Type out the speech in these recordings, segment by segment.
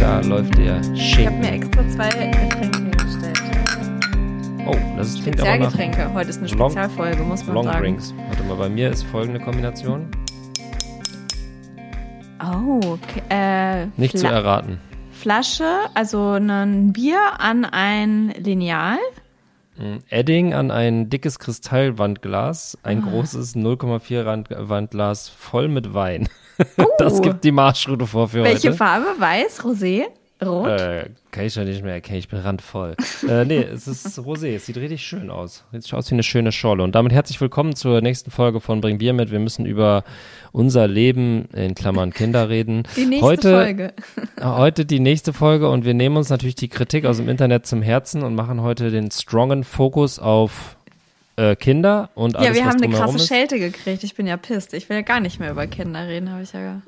da läuft der Ich habe mir extra zwei Getränke hingestellt. Oh, das nach Spezialgetränke. Heute ist eine Long- Spezialfolge, muss man Long sagen. Drinks. Warte mal, bei mir ist folgende Kombination. Oh, okay. Äh, Nicht zu Fla erraten. Flasche, also ein Bier an ein Lineal. Edding an ein dickes Kristallwandglas, ein Ah. großes 0,4 Rand- Wandglas voll mit Wein. Das gibt die Marschroute vor für Oh. Welche heute. Farbe? Weiß, Rosé, Rot? Äh, kann ich schon nicht mehr erkennen, ich bin randvoll. äh, nee, es ist Rosé, es sieht richtig schön aus. Sieht aus wie eine schöne Schorle. Und damit herzlich willkommen zur nächsten Folge von Bring Bier mit. Wir müssen über unser Leben, in Klammern Kinder, reden. Die nächste heute, Folge. Heute die nächste Folge und wir nehmen uns natürlich die Kritik aus dem Internet zum Herzen und machen heute den strongen Fokus auf äh, Kinder und alles, Ja, wir was haben eine krasse ist. Schelte gekriegt. Ich bin ja pisst. Ich will ja gar nicht mehr über Kinder reden, habe ich ja.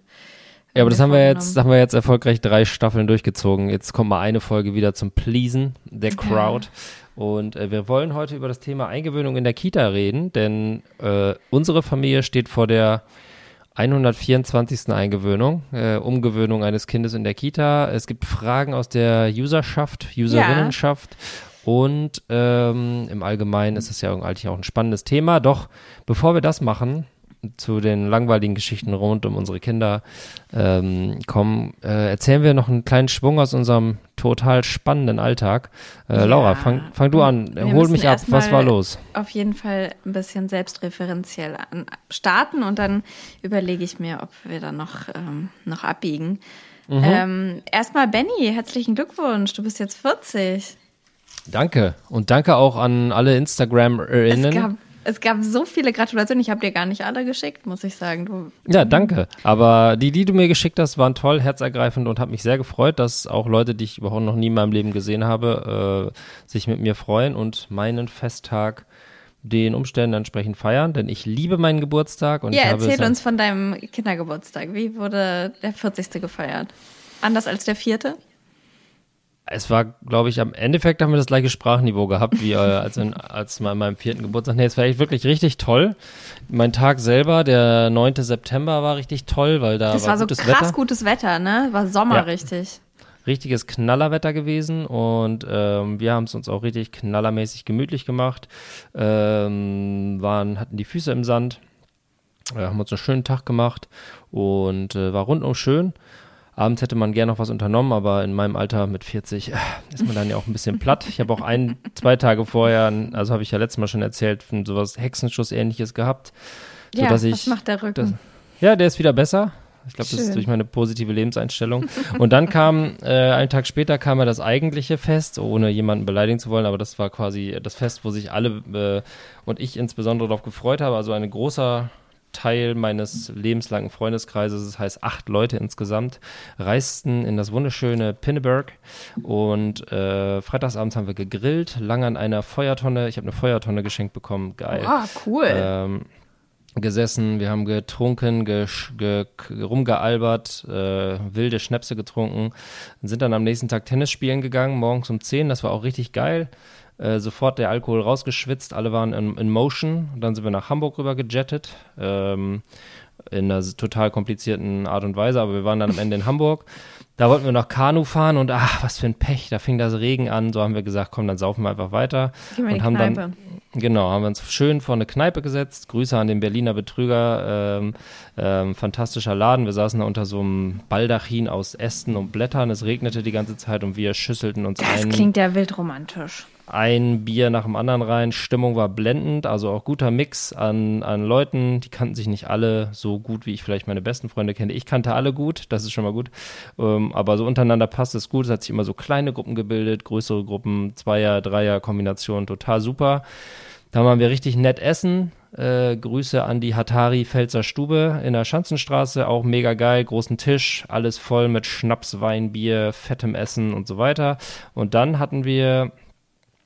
Ja, aber das haben wir jetzt, haben wir jetzt erfolgreich drei Staffeln durchgezogen. Jetzt kommt mal eine Folge wieder zum Pleasen der Crowd. Und äh, wir wollen heute über das Thema Eingewöhnung in der Kita reden, denn äh, unsere Familie steht vor der 124. Eingewöhnung, äh, Umgewöhnung eines Kindes in der Kita. Es gibt Fragen aus der Userschaft, Userinnenschaft. Und ähm, im Allgemeinen ist es ja eigentlich auch ein spannendes Thema. Doch bevor wir das machen, zu den langweiligen Geschichten rund um unsere Kinder ähm, kommen, äh, erzählen wir noch einen kleinen Schwung aus unserem total spannenden Alltag. Äh, Ja. Laura, fang, fang du an, Wir hol mich ab, was war los? Auf jeden Fall ein bisschen selbstreferenziell an, starten und dann überlege ich mir, ob wir da noch, ähm, noch abbiegen. Mhm. Ähm, erstmal Benny, herzlichen Glückwunsch, du bist jetzt 40. Danke und danke auch an alle Es gab, es gab so viele Gratulationen, ich habe dir gar nicht alle geschickt, muss ich sagen. Du, Ja, danke. Aber die, die du mir geschickt hast, waren toll, herzergreifend und hat mich sehr gefreut, dass auch Leute, die ich überhaupt noch nie in meinem Leben gesehen habe, äh, sich mit mir freuen und meinen Festtag den Umständen entsprechend feiern, denn ich liebe meinen Geburtstag und ja, erzähl uns von deinem Kindergeburtstag. Wie wurde der 40. gefeiert? Anders als der vierte? Es war, glaube ich, am Endeffekt haben wir das gleiche Sprachniveau gehabt wie äh, als, in, als mal an meinem vierten Geburtstag. Nee, es war echt wirklich richtig toll. Mein Tag selber, der 9. September, war richtig toll, weil da Das war, war so gutes krass Wetter. gutes Wetter, ne? War Sommer Ja. richtig. richtiges Knallerwetter gewesen und ähm, wir haben es uns auch richtig knallermäßig gemütlich gemacht. Ähm, waren, hatten die Füße im Sand, äh, haben uns einen schönen Tag gemacht und äh, war rundum schön. Abends hätte man gerne noch was unternommen, aber in meinem Alter mit 40 äh, ist man dann ja auch ein bisschen platt. Ich habe auch ein, zwei Tage vorher, also habe ich ja letztes Mal schon erzählt, von sowas Hexenschuss-ähnliches gehabt. Ja, was ich macht der Rücken? das- ja, der ist wieder besser. Ich glaube, das ist durch meine positive Lebenseinstellung. Und dann kam, äh, einen Tag später kam ja das eigentliche Fest, ohne jemanden beleidigen zu wollen, aber das war quasi das Fest, wo sich alle äh, und ich insbesondere darauf gefreut habe. Also ein großer Teil meines lebenslangen Freundeskreises, das heißt acht Leute insgesamt, reisten in das wunderschöne Pinneberg und äh, freitagsabends haben wir gegrillt, lange an einer Feuertonne. Ich habe eine Feuertonne geschenkt bekommen, geil Ah, cool. ähm, gesessen, wir haben getrunken, ge k- rumgealbert, äh, wilde Schnäpse getrunken, sind dann am nächsten Tag Tennis spielen gegangen, morgens um 10, das war auch richtig geil. Äh, sofort der Alkohol rausgeschwitzt, alle waren in, in Motion. Dann sind wir nach Hamburg rüber gejettet. Ähm, in einer total komplizierten Art und Weise, aber wir waren dann am Ende in Hamburg. Da wollten wir noch Kanu fahren und ach, was für ein Pech, da fing das Regen an. So haben wir gesagt, komm, dann saufen wir einfach weiter. Gehen wir und haben Kneipe. dann Genau, haben wir uns schön vor eine Kneipe gesetzt. Grüße an den Berliner Betrüger. Ähm, ähm, fantastischer Laden. Wir saßen da unter so einem Baldachin aus Ästen und Blättern. Es regnete die ganze Zeit und wir schüsselten uns Das ein, klingt ja wild romantisch. Ein Bier nach dem anderen rein. Stimmung war blendend, also auch guter Mix an, an Leuten. Die kannten sich nicht alle so gut, wie ich vielleicht meine besten Freunde kenne. Ich kannte alle gut, das ist schon mal gut. Ähm, aber so untereinander passt es gut. Es hat sich immer so kleine Gruppen gebildet, größere Gruppen, Zweier-, Dreier-Kombinationen, total super. Da waren wir richtig nett essen. Äh, Grüße an die Hatari Pfälzer Stube in der Schanzenstraße, auch mega geil, großen Tisch, alles voll mit Schnaps, Wein, Bier, fettem Essen und so weiter. Und dann hatten wir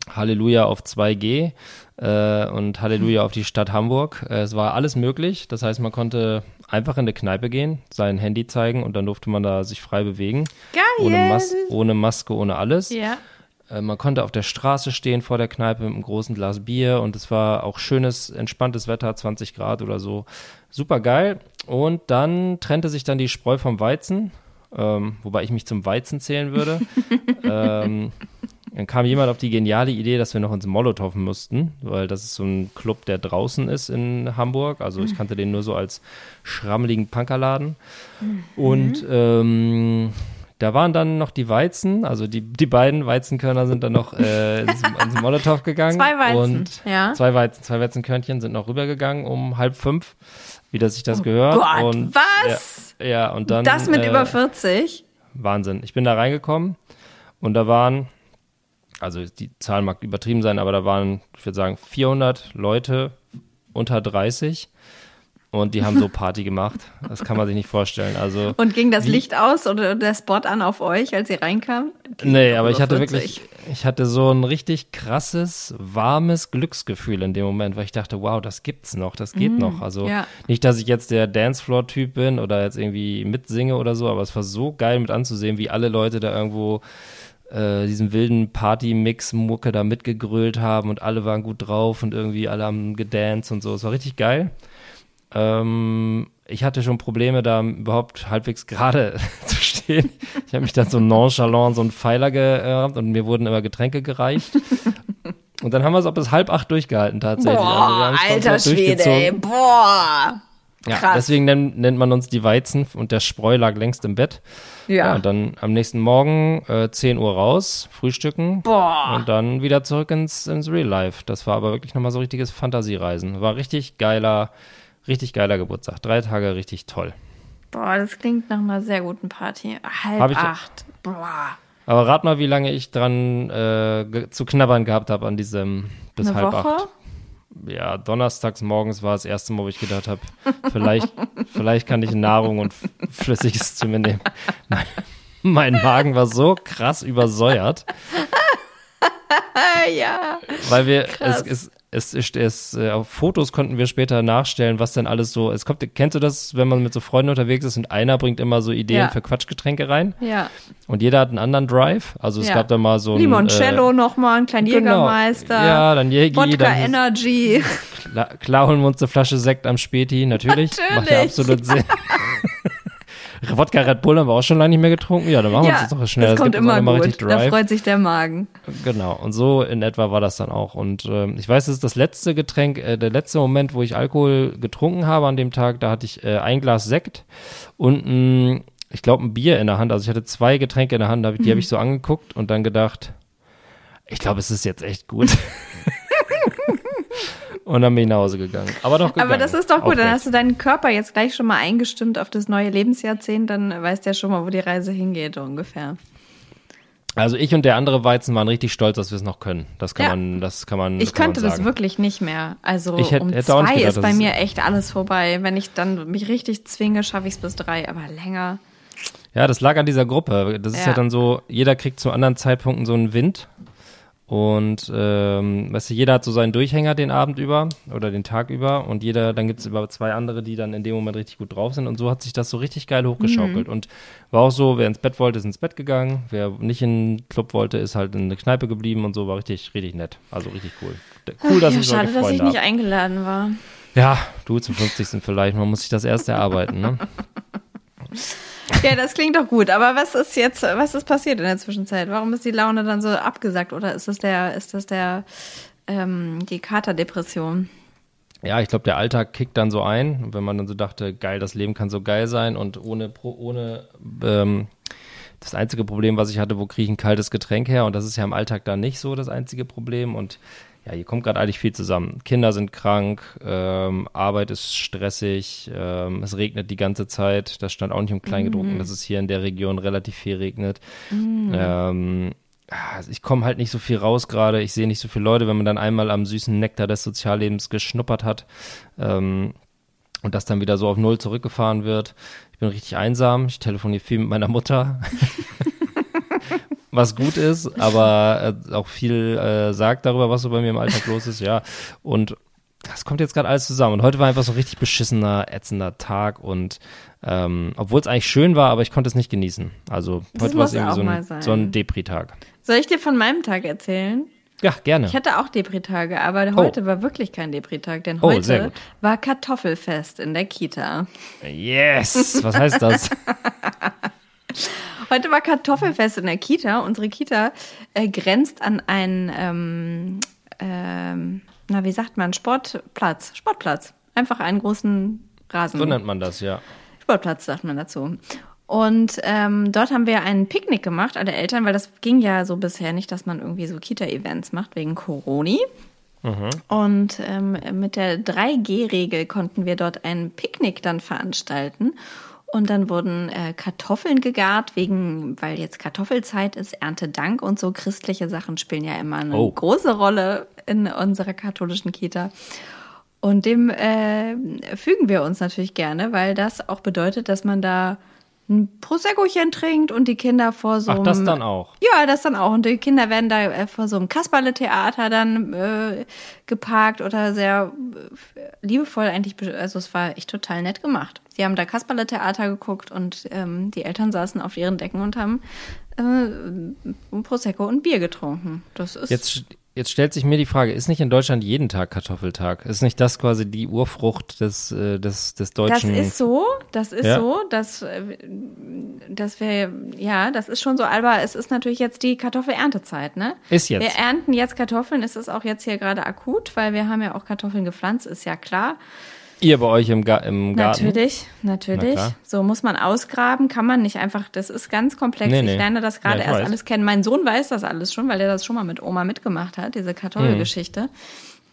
Halleluja auf 2G äh, und Halleluja auf die Stadt Hamburg. Äh, es war alles möglich. Das heißt, man konnte einfach in eine Kneipe gehen, sein Handy zeigen und dann durfte man da sich frei bewegen. Geil. Ohne, Mas ohne Maske, ohne alles. Ja. Äh, man konnte auf der Straße stehen vor der Kneipe mit einem großen Glas Bier und es war auch schönes, entspanntes Wetter, 20 Grad oder so. Super geil. Und dann trennte sich dann die Spreu vom Weizen ähm, wobei ich mich zum Weizen zählen würde. ähm, dann kam jemand auf die geniale Idee, dass wir noch ins Molotow mussten, weil das ist so ein Club, der draußen ist in Hamburg. Also ich kannte den nur so als schrammeligen Punkerladen. Mhm. Und ähm, da waren dann noch die Weizen, also die, die beiden Weizenkörner sind dann noch äh, ins, ins Molotow gegangen. Zwei Weizen, und ja. Zwei Weizen, zwei Weizenkörnchen sind noch rübergegangen um halb fünf, wie das sich das oh gehört. Gott, und, was? Ja, ja, und dann. Das mit äh, über 40? Wahnsinn. Ich bin da reingekommen und da waren also die Zahl mag übertrieben sein, aber da waren, ich würde sagen, 400 Leute unter 30 und die haben so Party gemacht. Das kann man sich nicht vorstellen. Also und ging das Licht aus oder der Spot an auf euch, als ihr reinkamt? Nee, aber ich hatte 40. wirklich, ich hatte so ein richtig krasses, warmes Glücksgefühl in dem Moment, weil ich dachte, wow, das gibt's noch, das geht mm, noch. Also ja. nicht, dass ich jetzt der Dancefloor-Typ bin oder jetzt irgendwie mitsinge oder so, aber es war so geil mit anzusehen, wie alle Leute da irgendwo äh, diesen wilden Party-Mix-Mucke da mitgegrölt haben und alle waren gut drauf und irgendwie alle haben gedanced und so. Es war richtig geil. Ähm, ich hatte schon Probleme, da überhaupt halbwegs gerade zu stehen. Ich habe mich dann so nonchalant so einen Pfeiler gehabt und mir wurden immer Getränke gereicht. Und dann haben wir es auch bis halb acht durchgehalten tatsächlich. Boah, also alter Schwede, ey. boah. Ja, Krass. deswegen nennt, nennt, man uns die Weizen und der Spreu lag längst im Bett. Ja. ja und dann am nächsten Morgen äh, 10 Uhr raus, frühstücken. Boah. Und dann wieder zurück ins, ins Real Life. Das war aber wirklich nochmal so richtiges Fantasiereisen. War richtig geiler, richtig geiler Geburtstag. Drei Tage richtig toll. Boah, das klingt nach einer sehr guten Party. Halb acht. Boah. Aber rat mal, wie lange ich dran äh, zu knabbern gehabt habe an diesem bis Eine halb Woche? acht ja, donnerstags morgens war das erste Mal, wo ich gedacht habe, vielleicht, vielleicht kann ich Nahrung und Flüssiges zu mir nehmen. Mein, mein Magen war so krass übersäuert. ja. Weil wir, es, es, es, es, es äh, auf Fotos konnten wir später nachstellen, was denn alles so, es kommt, kennst du das, wenn man mit so Freunden unterwegs ist und einer bringt immer so Ideen ja. für Quatschgetränke rein? Ja. Und jeder hat einen anderen Drive. Also es ja. gab da mal so ein Limoncello äh, nochmal, ein kleinen genau. Jägermeister. Ja, dann Jägi. Wodka dann Energy. Klar, klar holen wir uns eine Flasche Sekt am Späti, natürlich. natürlich. Macht ja absolut Sinn. Wodka Red Bull haben wir auch schon lange nicht mehr getrunken. Ja, dann machen wir ja, uns jetzt doch schnell. Das, das kommt immer gut. Da freut sich der Magen. Genau. Und so in etwa war das dann auch. Und äh, ich weiß, es ist das letzte Getränk, äh, der letzte Moment, wo ich Alkohol getrunken habe an dem Tag. Da hatte ich äh, ein Glas Sekt und ein, ich glaube, ein Bier in der Hand. Also ich hatte zwei Getränke in der Hand. Die mhm. habe ich so angeguckt und dann gedacht, ich glaube, es ist jetzt echt gut. Und dann bin ich nach Hause gegangen. Aber doch gegangen. Aber das ist doch gut. Dann hast du deinen Körper jetzt gleich schon mal eingestimmt auf das neue Lebensjahrzehnt. Dann weißt du ja schon mal, wo die Reise hingeht ungefähr. Also ich und der andere Weizen waren richtig stolz, dass wir es noch können. Das kann ja. man, das kann man. Ich kann könnte man das wirklich nicht mehr. Also ich hätte, um hätte zwei gedacht, ist bei mir echt alles vorbei. Wenn ich dann mich richtig zwinge, schaffe ich es bis drei, aber länger. Ja, das lag an dieser Gruppe. Das ist ja. ja dann so, jeder kriegt zu anderen Zeitpunkten so einen Wind und ähm, weißt du, jeder hat so seinen Durchhänger den Abend über oder den Tag über und jeder, dann gibt es über zwei andere, die dann in dem Moment richtig gut drauf sind und so hat sich das so richtig geil hochgeschaukelt. Mhm. Und war auch so, wer ins Bett wollte, ist ins Bett gegangen, wer nicht in den Club wollte, ist halt in eine Kneipe geblieben und so war richtig, richtig nett. Also richtig cool. Cool, dass ja, ich Schade, dass ich nicht eingeladen war. Ja, du zum 50. vielleicht, man muss sich das erst erarbeiten, ne? Ja, das klingt doch gut. Aber was ist jetzt, was ist passiert in der Zwischenzeit? Warum ist die Laune dann so abgesagt? Oder ist das der, ist das der, ähm, die Katerdepression? Ja, ich glaube, der Alltag kickt dann so ein. wenn man dann so dachte, geil, das Leben kann so geil sein und ohne, ohne, ähm, das einzige Problem, was ich hatte, wo kriege ich ein kaltes Getränk her? Und das ist ja im Alltag dann nicht so das einzige Problem. Und ja, hier kommt gerade eigentlich viel zusammen. Kinder sind krank, ähm, Arbeit ist stressig, ähm, es regnet die ganze Zeit. Das stand auch nicht im Kleingedruckten, mhm. dass es hier in der Region relativ viel regnet. Mhm. Ähm, also ich komme halt nicht so viel raus gerade. Ich sehe nicht so viele Leute, wenn man dann einmal am süßen Nektar des Soziallebens geschnuppert hat ähm, und das dann wieder so auf Null zurückgefahren wird. Ich bin richtig einsam. Ich telefoniere viel mit meiner Mutter. was gut ist, aber äh, auch viel äh, sagt darüber, was so bei mir im Alltag los ist, ja. Und das kommt jetzt gerade alles zusammen. Und heute war einfach so ein richtig beschissener, ätzender Tag und ähm, obwohl es eigentlich schön war, aber ich konnte es nicht genießen. Also das heute war es irgendwie so ein, so ein Depri-Tag. Soll ich dir von meinem Tag erzählen? Ja, gerne. Ich hatte auch Depri-Tage, aber oh. heute war wirklich kein Depri-Tag, denn oh, heute war Kartoffelfest in der Kita. Yes! Was heißt das? Heute war Kartoffelfest in der Kita. Unsere Kita äh, grenzt an einen, ähm, ähm, na, wie sagt man, Sportplatz. Sportplatz. Einfach einen großen Rasen. So nennt man das, ja. Sportplatz, sagt man dazu. Und ähm, dort haben wir ein Picknick gemacht, alle Eltern, weil das ging ja so bisher nicht, dass man irgendwie so Kita-Events macht wegen Corona. Und ähm, mit der 3G-Regel konnten wir dort ein Picknick dann veranstalten. Und dann wurden äh, Kartoffeln gegart, wegen, weil jetzt Kartoffelzeit ist, Erntedank und so. Christliche Sachen spielen ja immer eine Oh. große Rolle in unserer katholischen Kita. Und dem äh, fügen wir uns natürlich gerne, weil das auch bedeutet, dass man da ein Proseccochen trinkt und die Kinder vor so Ach, das dann auch. ja, das dann auch. Und die Kinder werden da äh, vor so einem Kasperle-Theater dann äh, geparkt oder sehr äh, liebevoll eigentlich. Also es war echt total nett gemacht. Die haben da Kasperle-Theater geguckt und ähm, die Eltern saßen auf ihren Decken und haben äh, Prosecco und Bier getrunken. Das ist Jetzt, jetzt stellt sich mir die Frage, ist nicht in Deutschland jeden Tag Kartoffeltag? Ist nicht das quasi die Urfrucht des, äh, des, des Das deutschen... ist so, das ist Ja. so, dass, äh, dass wir, ja, das ist schon so, aber es ist natürlich jetzt die Kartoffelerntezeit, ne? Ist jetzt. Wir ernten jetzt Kartoffeln, es ist auch jetzt hier gerade akut, weil wir haben ja auch Kartoffeln gepflanzt, ist ja klar. Ihr bei euch im, Ga im Garten? Natürlich, Na natürlich. klar. So muss man ausgraben, kann man nicht einfach, das ist ganz komplex. Nee, nee. Ich lerne das gerade Ja, erst weiß. alles kennen. Mein Sohn weiß das alles schon, weil er das schon mal mit Oma mitgemacht hat, diese Kartoffelgeschichte. Mhm.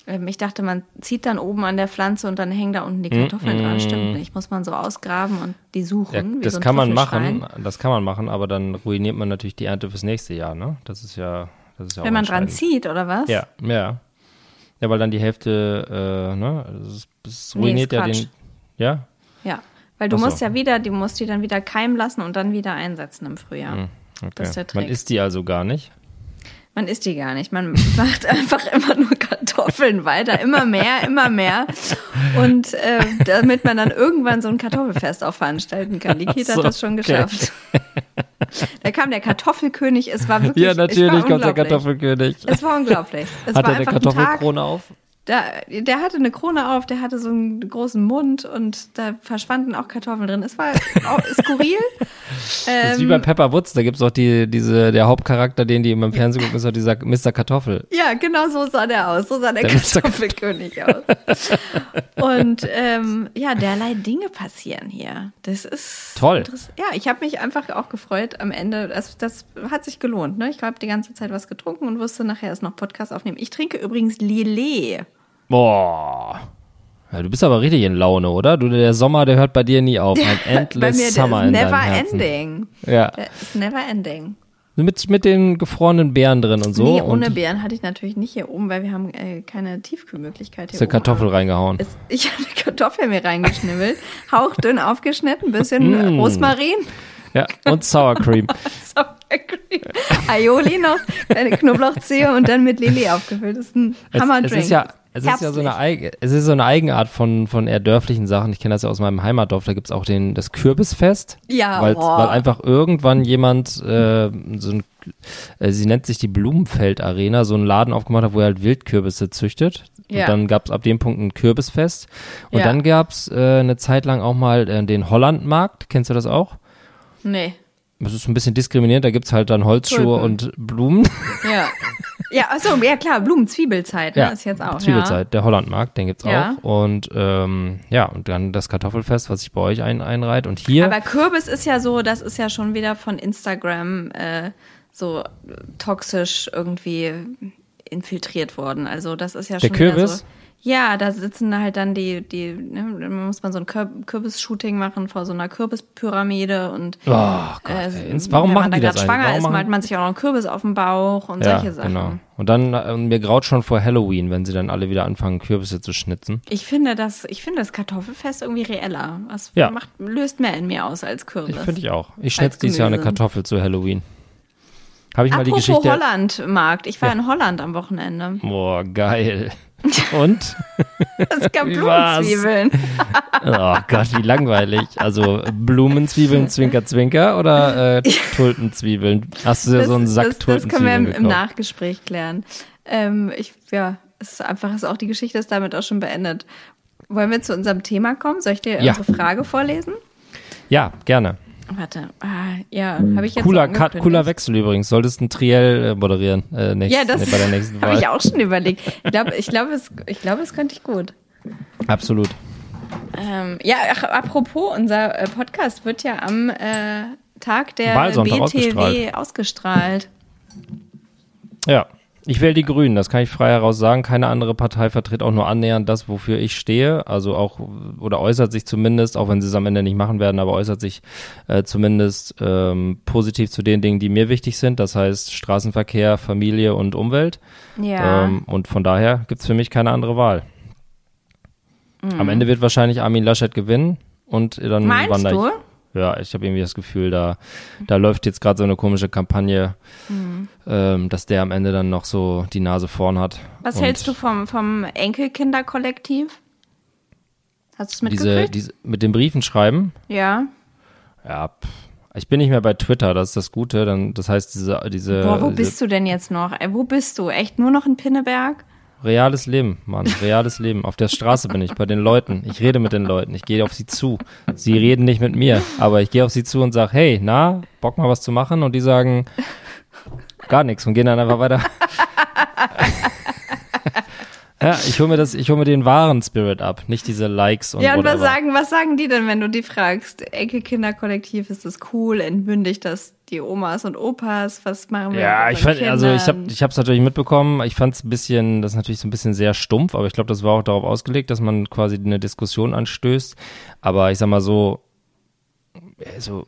Ähm, Ich dachte, man zieht dann oben an der Pflanze und dann hängen da unten die Kartoffeln dran. Stimmt nicht. Muss man so ausgraben und die suchen. Mhm. Ja, das so kann man machen, das kann man machen, aber dann ruiniert man natürlich die Ernte fürs nächste Jahr, ne? Das ist ja, das ist ja Wenn man dran zieht, oder was? Ja, ja. Ja, weil dann die Hälfte, äh, ne, es Nee, ruiniert ist ja den, ja? Ja. Weil du so. musst ja wieder, du musst die dann wieder keimen lassen und dann wieder einsetzen im Frühjahr. Okay. Das ist der Man Trick. isst die also gar nicht. Man isst die gar nicht. Man macht einfach immer nur Kartoffeln weiter, immer mehr, immer mehr. Und äh, damit man dann irgendwann so ein Kartoffelfest auch veranstalten kann. Die Kita so, hat das schon okay. geschafft. Da kam der Kartoffelkönig, es war wirklich Ja, es war natürlich kommt der. Kartoffelkönig. Es war unglaublich. Es Hat war er eine einfach ein Kartoffelkrone auf? Da, der hatte eine Krone auf, der hatte so einen großen Mund und da verschwanden auch Kartoffeln drin. Es war auch skurril. Das ist wie Ähm, bei Pepper Woods, da gibt's auch die, diese, der Hauptcharakter, den die immer im Fernsehen gucken, ist auch dieser Mr. Kartoffel. Ja, genau so sah der aus. So sah der, Der. Kartoffelkönig aus. Und ähm, ja, derlei Dinge passieren hier. Das ist Toll. Ja, ich habe mich einfach auch gefreut am Ende. Das, das hat sich gelohnt. Ne? Ich habe die ganze Zeit was getrunken und wusste nachher erst noch Podcast aufnehmen. Ich trinke übrigens Lillet. Boah. Ja, du bist aber richtig in Laune, oder? Du, der Sommer, der hört bei dir nie auf. Ein Bei endless mir Summer das in ist never Herzen. ending. Ja. Das ist never ending. Mit, mit den gefrorenen Beeren drin und so. nee, ohne und Beeren hatte ich natürlich nicht hier oben, weil wir haben äh, keine Tiefkühlmöglichkeit hier du oben. Kartoffel reingehauen. Es, ich habe eine Kartoffel mir reingeschnibbelt, hauchdünn aufgeschnitten, bisschen Mm. Rosmarin, Ja, und Sour Cream. Sour Cream, Aioli noch, eine Knoblauchzehe und dann mit Lillet aufgefüllt. Das ist ein Es, Hammerdrink. es ist ja, es ist ja so eine, Eig es ist so eine Eigenart von, von eher dörflichen Sachen. Ich kenne das ja aus meinem Heimatdorf. Da gibt's auch den, das Kürbisfest. Ja, weil, boah. weil einfach irgendwann jemand, äh, so ein, äh, sie nennt sich die Blumenfeld Arena, so einen Laden aufgemacht hat, wo er halt Wildkürbisse züchtet. Ja. Und dann gab's ab dem Punkt ein Kürbisfest. Und Ja. dann gab's äh, eine Zeit lang auch mal äh, den Hollandmarkt. Kennst du das auch? Nee, Das ist ein bisschen diskriminierend. Da gibt's halt dann Holzschuhe Tulpen. und Blumen. ja. Ja, achso, ja klar, Blumenzwiebelzeit, ne, ist jetzt auch. Zwiebelzeit, der Hollandmarkt, den gibt's Ja. auch. Und ähm, ja, und dann das Kartoffelfest, was sich bei euch ein, einreiht. Und hier, Ja. Aber Kürbis ist ja so, das ist ja schon wieder von Instagram äh, so toxisch irgendwie infiltriert worden. Also das ist ja Der schon wieder Kürbis? so. Ja, da sitzen halt dann die, die, ne, muss man so ein Kür Kürbis-Shooting machen vor so einer Kürbispyramide und oh Gott, äh, warum wenn machen man da gerade schwanger Warum ist, malt man sich auch noch einen Kürbis auf den Bauch und ja, solche Sachen. genau. Und dann, äh, mir graut schon vor Halloween, wenn sie dann alle wieder anfangen, Kürbisse zu schnitzen. Ich finde das, ich finde das Kartoffelfest irgendwie reeller. Das Ja. macht, löst mehr in mir aus als Kürbis. Ich finde ich auch. Ich schnitze dieses Jahr eine. Kartoffel zu Halloween. Habe ich mal die Apropos Geschichte. Holland-Markt. Ich war Ja. in Holland am Wochenende. Boah, geil. Und? Es gab? Blumenzwiebeln. Oh Gott, wie langweilig. Also Blumenzwiebeln, Zwinker, Zwinker oder äh, Tulpenzwiebeln? Hast du dir so einen Sack das, das können wir Tulpenzwiebeln im, im? Nachgespräch klären. Ähm, ich, ja, es ist einfach, ist auch die Geschichte ist damit auch schon beendet. Wollen wir zu unserem Thema kommen? Soll ich dir Ja. unsere Frage vorlesen? Ja, gerne. Warte, ah, ja, habe ich jetzt Cooler, so Cut, cooler Wechsel übrigens. Solltest ein Triell äh, moderieren äh, nächst, ja, das bei der nächsten Wahl. habe ich auch schon überlegt. Ich glaube, ich glaube, es, ich glaube, es könnte ich gut. Absolut. Ähm, ja, ach, apropos, unser äh, Podcast wird ja am äh, Tag der Wahlsonntag BTW ausgestrahlt. ausgestrahlt. Ja, ich wähle die Grünen, das kann ich frei heraus sagen. Keine andere Partei vertritt auch nur annähernd das, wofür ich stehe. Also auch, oder äußert sich zumindest, auch wenn sie es am Ende nicht machen werden, aber äußert sich äh, zumindest ähm, positiv zu den Dingen, die mir wichtig sind. Das heißt Straßenverkehr, Familie und Umwelt. Ja. Ähm, und von daher gibt es für mich keine andere Wahl. Mhm. Am Ende wird wahrscheinlich Armin Laschet gewinnen und dann Meinst wandere du? Ja, ich habe irgendwie das Gefühl, da, da läuft jetzt gerade so eine komische Kampagne, Mhm. ähm, dass der am Ende dann noch so die Nase vorn hat. Was Und hältst du vom, vom Enkelkinderkollektiv? Hast du es Diese, mitgekriegt? diese, mit den Briefen schreiben? ja. Ja, pff. ich bin nicht mehr bei Twitter, das ist das Gute. Dann, das heißt, diese, diese, Boah, wo diese bist du denn jetzt noch? Ey, wo bist du? Echt nur noch in Pinneberg? Reales Leben, Mann, reales Leben. Auf der Straße bin ich, bei den Leuten. Ich rede mit den Leuten, ich gehe auf sie zu. Sie reden nicht mit mir, aber ich gehe auf sie zu und sage, hey, na, Bock mal was zu machen? Und die sagen gar nichts und gehen dann einfach weiter. ja, ich hole mir das, ich hole mir den wahren Spirit ab, nicht diese Likes und ja, und was sagen, was sagen die denn, wenn du die fragst? Enkelkinderkollektiv, ist das cool? Entmündigt das die Omas und Opas? Was machen wir? Ja, ich fand, unseren also ich habe Kindern? ich es natürlich mitbekommen. Ich fand es ein bisschen, das ist natürlich so ein bisschen sehr stumpf, aber ich glaube, das war auch darauf ausgelegt, dass man quasi eine Diskussion anstößt. Aber ich sag mal so, also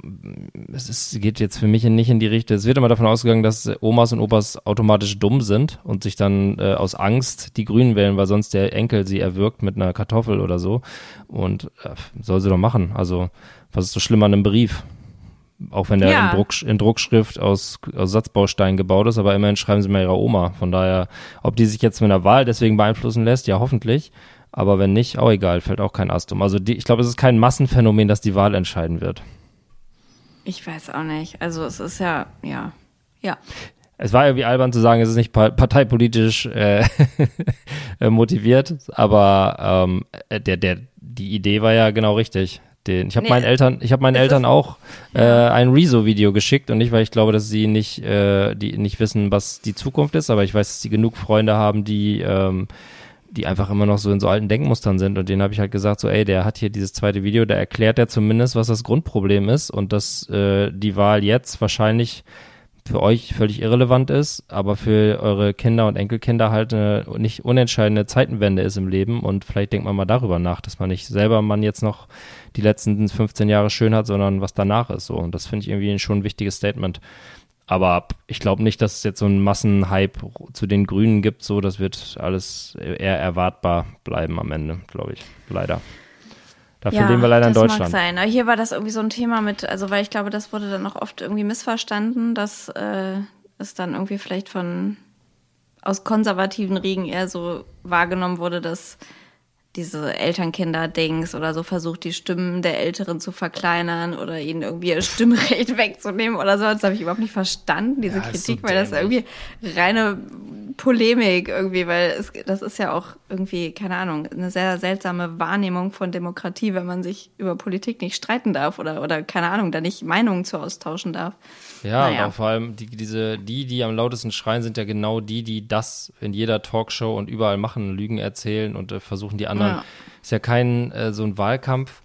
es ist, geht jetzt für mich nicht in die Richtung. Es wird immer davon ausgegangen, dass Omas und Opas automatisch dumm sind und sich dann äh, aus Angst die Grünen wählen, weil sonst der Enkel sie erwürgt mit einer Kartoffel oder so. Und äh, soll sie doch machen. Also was ist so schlimm an einem Brief? Auch wenn der Ja. in, Druck, in Druckschrift aus, aus Satzbausteinen gebaut ist, aber immerhin schreiben sie mal ihrer Oma. Von daher, ob die sich jetzt mit einer Wahl deswegen beeinflussen lässt, ja hoffentlich. Aber wenn nicht, auch egal, fällt auch kein Ast um. Also die, ich glaube, es ist kein Massenphänomen, dass die Wahl entscheiden wird. Ich weiß auch nicht. Also es ist ja, ja, ja. Es war irgendwie albern zu sagen, es ist nicht pa parteipolitisch äh, äh, motiviert, aber ähm, äh, der, der, die Idee war ja genau richtig. Den, ich habe Nee, meinen Eltern, ich habe meinen Eltern auch äh, ein Rezo-Video geschickt und nicht, weil ich glaube, dass sie nicht, äh, die nicht wissen, was die Zukunft ist, aber ich weiß, dass sie genug Freunde haben, die ähm, die einfach immer noch so in so alten Denkmustern sind und denen habe ich halt gesagt so, ey, der hat hier dieses zweite Video, da erklärt er zumindest, was das Grundproblem ist und dass äh, die Wahl jetzt wahrscheinlich für euch völlig irrelevant ist, aber für eure Kinder und Enkelkinder halt eine nicht unentscheidende Zeitenwende ist im Leben und vielleicht denkt man mal darüber nach, dass man nicht selber man jetzt noch die letzten 15 Jahre schön hat, sondern was danach ist so und das finde ich irgendwie schon ein wichtiges Statement. Aber ich glaube nicht, dass es jetzt so einen Massenhype zu den Grünen gibt. So, das wird alles eher erwartbar bleiben am Ende, glaube ich. Leider. Dafür ja, leben wir leider in das Deutschland. Mag sein. Aber hier war das irgendwie so ein Thema mit, also weil ich glaube, das wurde dann auch oft irgendwie missverstanden, dass äh, es dann irgendwie vielleicht von aus konservativen Riegen eher so wahrgenommen wurde, dass diese Elternkinder-Dings oder so versucht, die Stimmen der Älteren zu verkleinern oder ihnen irgendwie ihr Stimmrecht wegzunehmen oder so. Das habe ich überhaupt nicht verstanden, diese Ja, ist so Kritik, weil das dämlich. irgendwie reine Polemik irgendwie, weil es, das ist ja auch irgendwie, keine Ahnung, eine sehr seltsame Wahrnehmung von Demokratie, wenn man sich über Politik nicht streiten darf oder, oder keine Ahnung, da nicht Meinungen zu austauschen darf. Ja, Naja. aber vor allem die, diese, die, die am lautesten schreien, sind ja genau die, die das in jeder Talkshow und überall machen, Lügen erzählen und äh, versuchen die anderen. Ja. Ist ja kein äh, so ein Wahlkampf.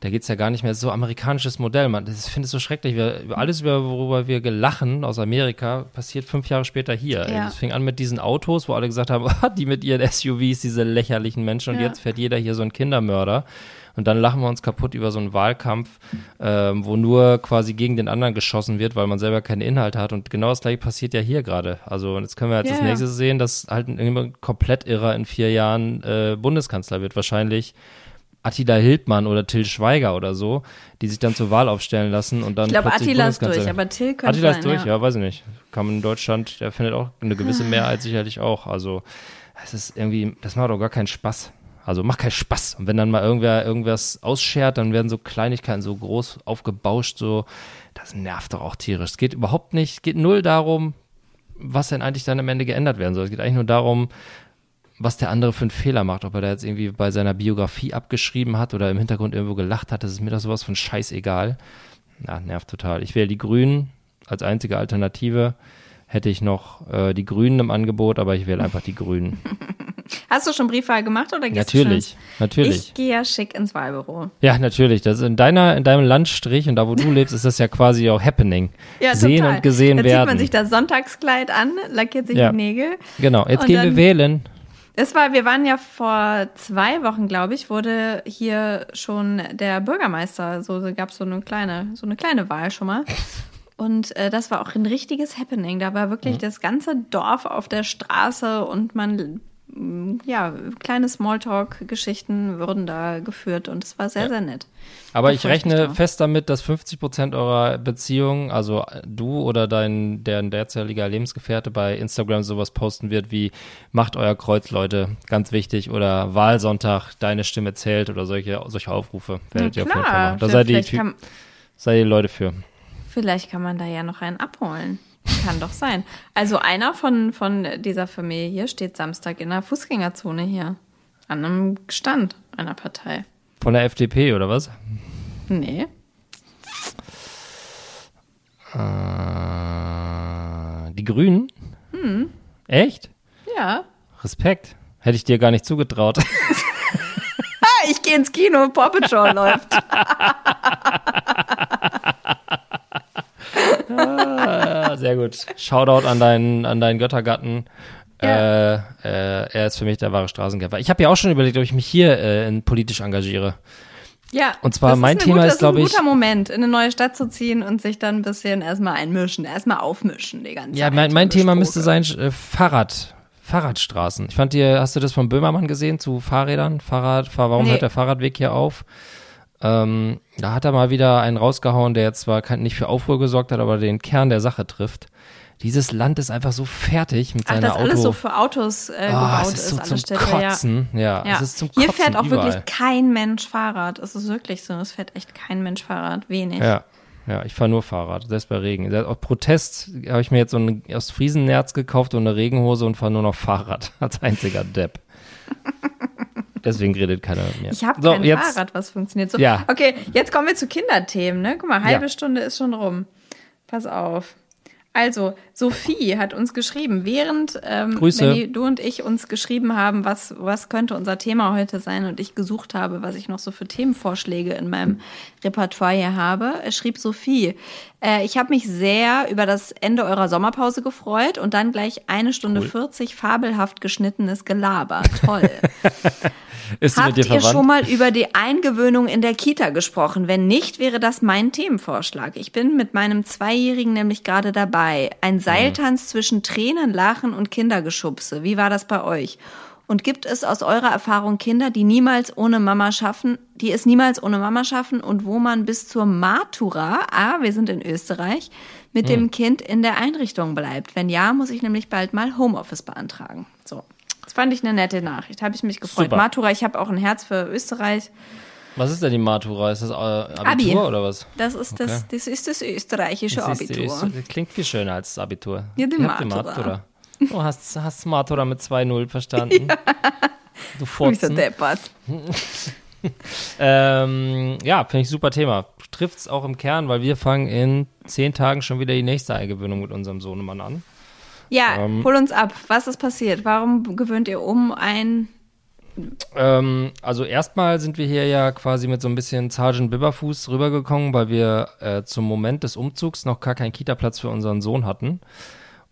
Da geht's ja gar nicht mehr so amerikanisches Modell. Man, das ich finde es so schrecklich. Wir, alles, über, worüber wir gelachen aus Amerika, passiert fünf Jahre später hier. Ja. Es fing an mit diesen Autos, wo alle gesagt haben, die mit ihren SUVs, diese lächerlichen Menschen. Und Ja. jetzt fährt jeder hier so ein Kindermörder. Und dann lachen wir uns kaputt über so einen Wahlkampf, ähm, wo nur quasi gegen den anderen geschossen wird, weil man selber keine Inhalte hat. Und genau das gleiche passiert ja hier gerade. Also und jetzt können wir jetzt Ja, das nächste sehen, dass halt ein komplett irrer in vier Jahren äh, Bundeskanzler wird. Wahrscheinlich Attila Hildmann oder Till Schweiger oder so, die sich dann zur Wahl aufstellen lassen und dann Ich glaube, Attila ist durch, aber Till könnte Attila ist durch, ja. ja. weiß ich nicht. Kann man in Deutschland, der findet auch eine gewisse Mehrheit sicherlich auch. Also es ist irgendwie, das macht doch gar keinen Spaß. Also macht keinen Spaß. Und wenn dann mal irgendwer irgendwas ausschert, dann werden so Kleinigkeiten so groß aufgebauscht, so, das nervt doch auch tierisch. Es geht überhaupt nicht, es geht null darum, was denn eigentlich dann am Ende geändert werden soll. Es geht eigentlich nur darum, was der andere für einen Fehler macht, ob er da jetzt irgendwie bei seiner Biografie abgeschrieben hat oder im Hintergrund irgendwo gelacht hat, das ist mir doch sowas von scheißegal. ja, nervt total. Ich wähle die Grünen als einzige Alternative. Hätte ich noch äh, die Grünen im Angebot, aber ich wähle einfach die Grünen. Hast du schon Briefwahl gemacht oder gehst natürlich, du schon natürlich. Ich gehe ja schick ins Wahlbüro. Ja, natürlich. Das ist in deiner, in deinem Landstrich und da, wo du lebst, ist das ja quasi auch happening. Ja, Sehen total. und gesehen werden. zieht man sich das Sonntagskleid an, lackiert sich Ja. die Nägel. genau. Jetzt gehen wir wählen. Es war, wir waren ja vor zwei Wochen, glaube ich, wurde hier schon der Bürgermeister, so gab es so eine kleine, so eine kleine Wahl schon mal. Und äh, das war auch ein richtiges Happening. Da war Mhm. wirklich das ganze Dorf auf der Straße und man, mm, ja, kleine Smalltalk-Geschichten wurden da geführt und es war sehr, sehr nett. Aber ich rechne fest damit, dass 50 Prozent eurer Beziehungen, also du oder dein deren derzeitiger Lebensgefährte bei Instagram sowas posten wird wie macht euer Kreuz, Leute, ganz wichtig oder Wahlsonntag, deine Stimme zählt oder solche solche Aufrufe werdet ihr auf jeden Fall machen. Da Ja, seid ihr seid ihr Leute für. Vielleicht kann man da ja noch einen abholen. Kann doch sein. Also einer von, von dieser Familie hier steht Samstag in der Fußgängerzone hier. An einem Stand einer Partei. Von der FDP oder was? Nee. Äh, die Grünen? Hm. Echt? Ja. Respekt. Hätte ich dir gar nicht zugetraut. Ich gehe ins Kino, Paw Patrol läuft. Ja, sehr gut. Shoutout an deinen, an deinen Göttergatten. Ja. Äh, äh, er ist für mich der wahre Straßenkämpfer. Ich habe ja auch schon überlegt, ob ich mich hier äh, in politisch engagiere. Ja. Und zwar das mein Thema gute, ist, glaub Das ich- ist ein guter Moment, in eine neue Stadt zu ziehen und sich dann ein bisschen erstmal einmischen, erstmal aufmischen die ganze Ja, Zeit. mein, mein Thema müsste sein äh, Fahrrad. Fahrradstraßen. Ich fand dir, hast du das von Böhmermann gesehen zu Fahrrädern? Fahrrad, fahr, warum Nee. hört der Fahrradweg hier auf? Ähm, da hat er mal wieder einen rausgehauen, der jetzt zwar nicht für Aufruhr gesorgt hat, aber den Kern der Sache trifft. Dieses Land ist einfach so fertig mit Ach, seiner dass Auto. alles so für Autos äh, Ah, gebaut es ist so alle zum Städte. Kotzen. Ja, Ja. es ist zum Hier Kotzen fährt auch überall. wirklich kein Mensch Fahrrad. Es ist wirklich so. Es fährt echt kein Mensch Fahrrad. Wenig. Ja, ja, ich fahre nur Fahrrad, selbst bei Regen. Auf Protest habe ich mir jetzt so ein aus Friesennerz gekauft und eine Regenhose und fahre nur noch Fahrrad als einziger Depp. Deswegen redet keiner mit mir. Ich habe so, kein jetzt, Fahrrad, was funktioniert. So, Ja. Okay, jetzt kommen wir zu Kinderthemen. Ne? Guck mal, halbe Ja. Stunde ist schon rum. Pass auf. Also, Sophie hat uns geschrieben, während ähm. Benni, du und ich uns geschrieben haben, was, was könnte unser Thema heute sein und ich gesucht habe, was ich noch so für Themenvorschläge in meinem Repertoire hier habe, schrieb Sophie, äh, ich habe mich sehr über das Ende eurer Sommerpause gefreut und dann gleich eine Stunde Cool. 40 fabelhaft geschnittenes Gelaber. Toll. ist Habt ihr verwandt? schon mal über die Eingewöhnung in der Kita gesprochen? Wenn nicht, wäre das mein Themenvorschlag. Ich bin mit meinem Zweijährigen nämlich gerade dabei. Ein Seiltanz zwischen Tränen, Lachen und Kindergeschubse. Wie war das bei euch? Und gibt es aus eurer Erfahrung Kinder, die niemals ohne Mama schaffen, die es niemals ohne Mama schaffen und wo man bis zur Matura, ah, wir sind in Österreich, mit dem Kind in der Einrichtung bleibt? Wenn ja, muss ich nämlich bald mal Homeoffice beantragen. So. Das fand ich eine nette Nachricht. Habe ich mich gefreut. Super. Matura, ich habe auch ein Herz für Österreich. Was ist denn die Matura? Ist das äh, Abitur Abi. oder was? Das ist das, Okay. das ist das österreichische Das, ist die Abitur. Öster- das klingt viel schöner als das Abitur. Ja, die Ihr habt Matura. Du hast, hast Matura mit 2-0 verstanden. Du Du bist so. Ähm, ja, finde ich super Thema. Trifft es auch im Kern, weil wir fangen in zehn Tagen schon wieder die nächste Eingewöhnung mit unserem Sohnemann an. Ja, Ähm. hol uns ab. Was ist passiert? Warum gewöhnt ihr um ein Ähm, also erstmal sind wir hier ja quasi mit so ein bisschen Sergeant Bibberfuß rübergekommen, weil wir äh, zum Moment des Umzugs noch gar keinen Kita-Platz für unseren Sohn hatten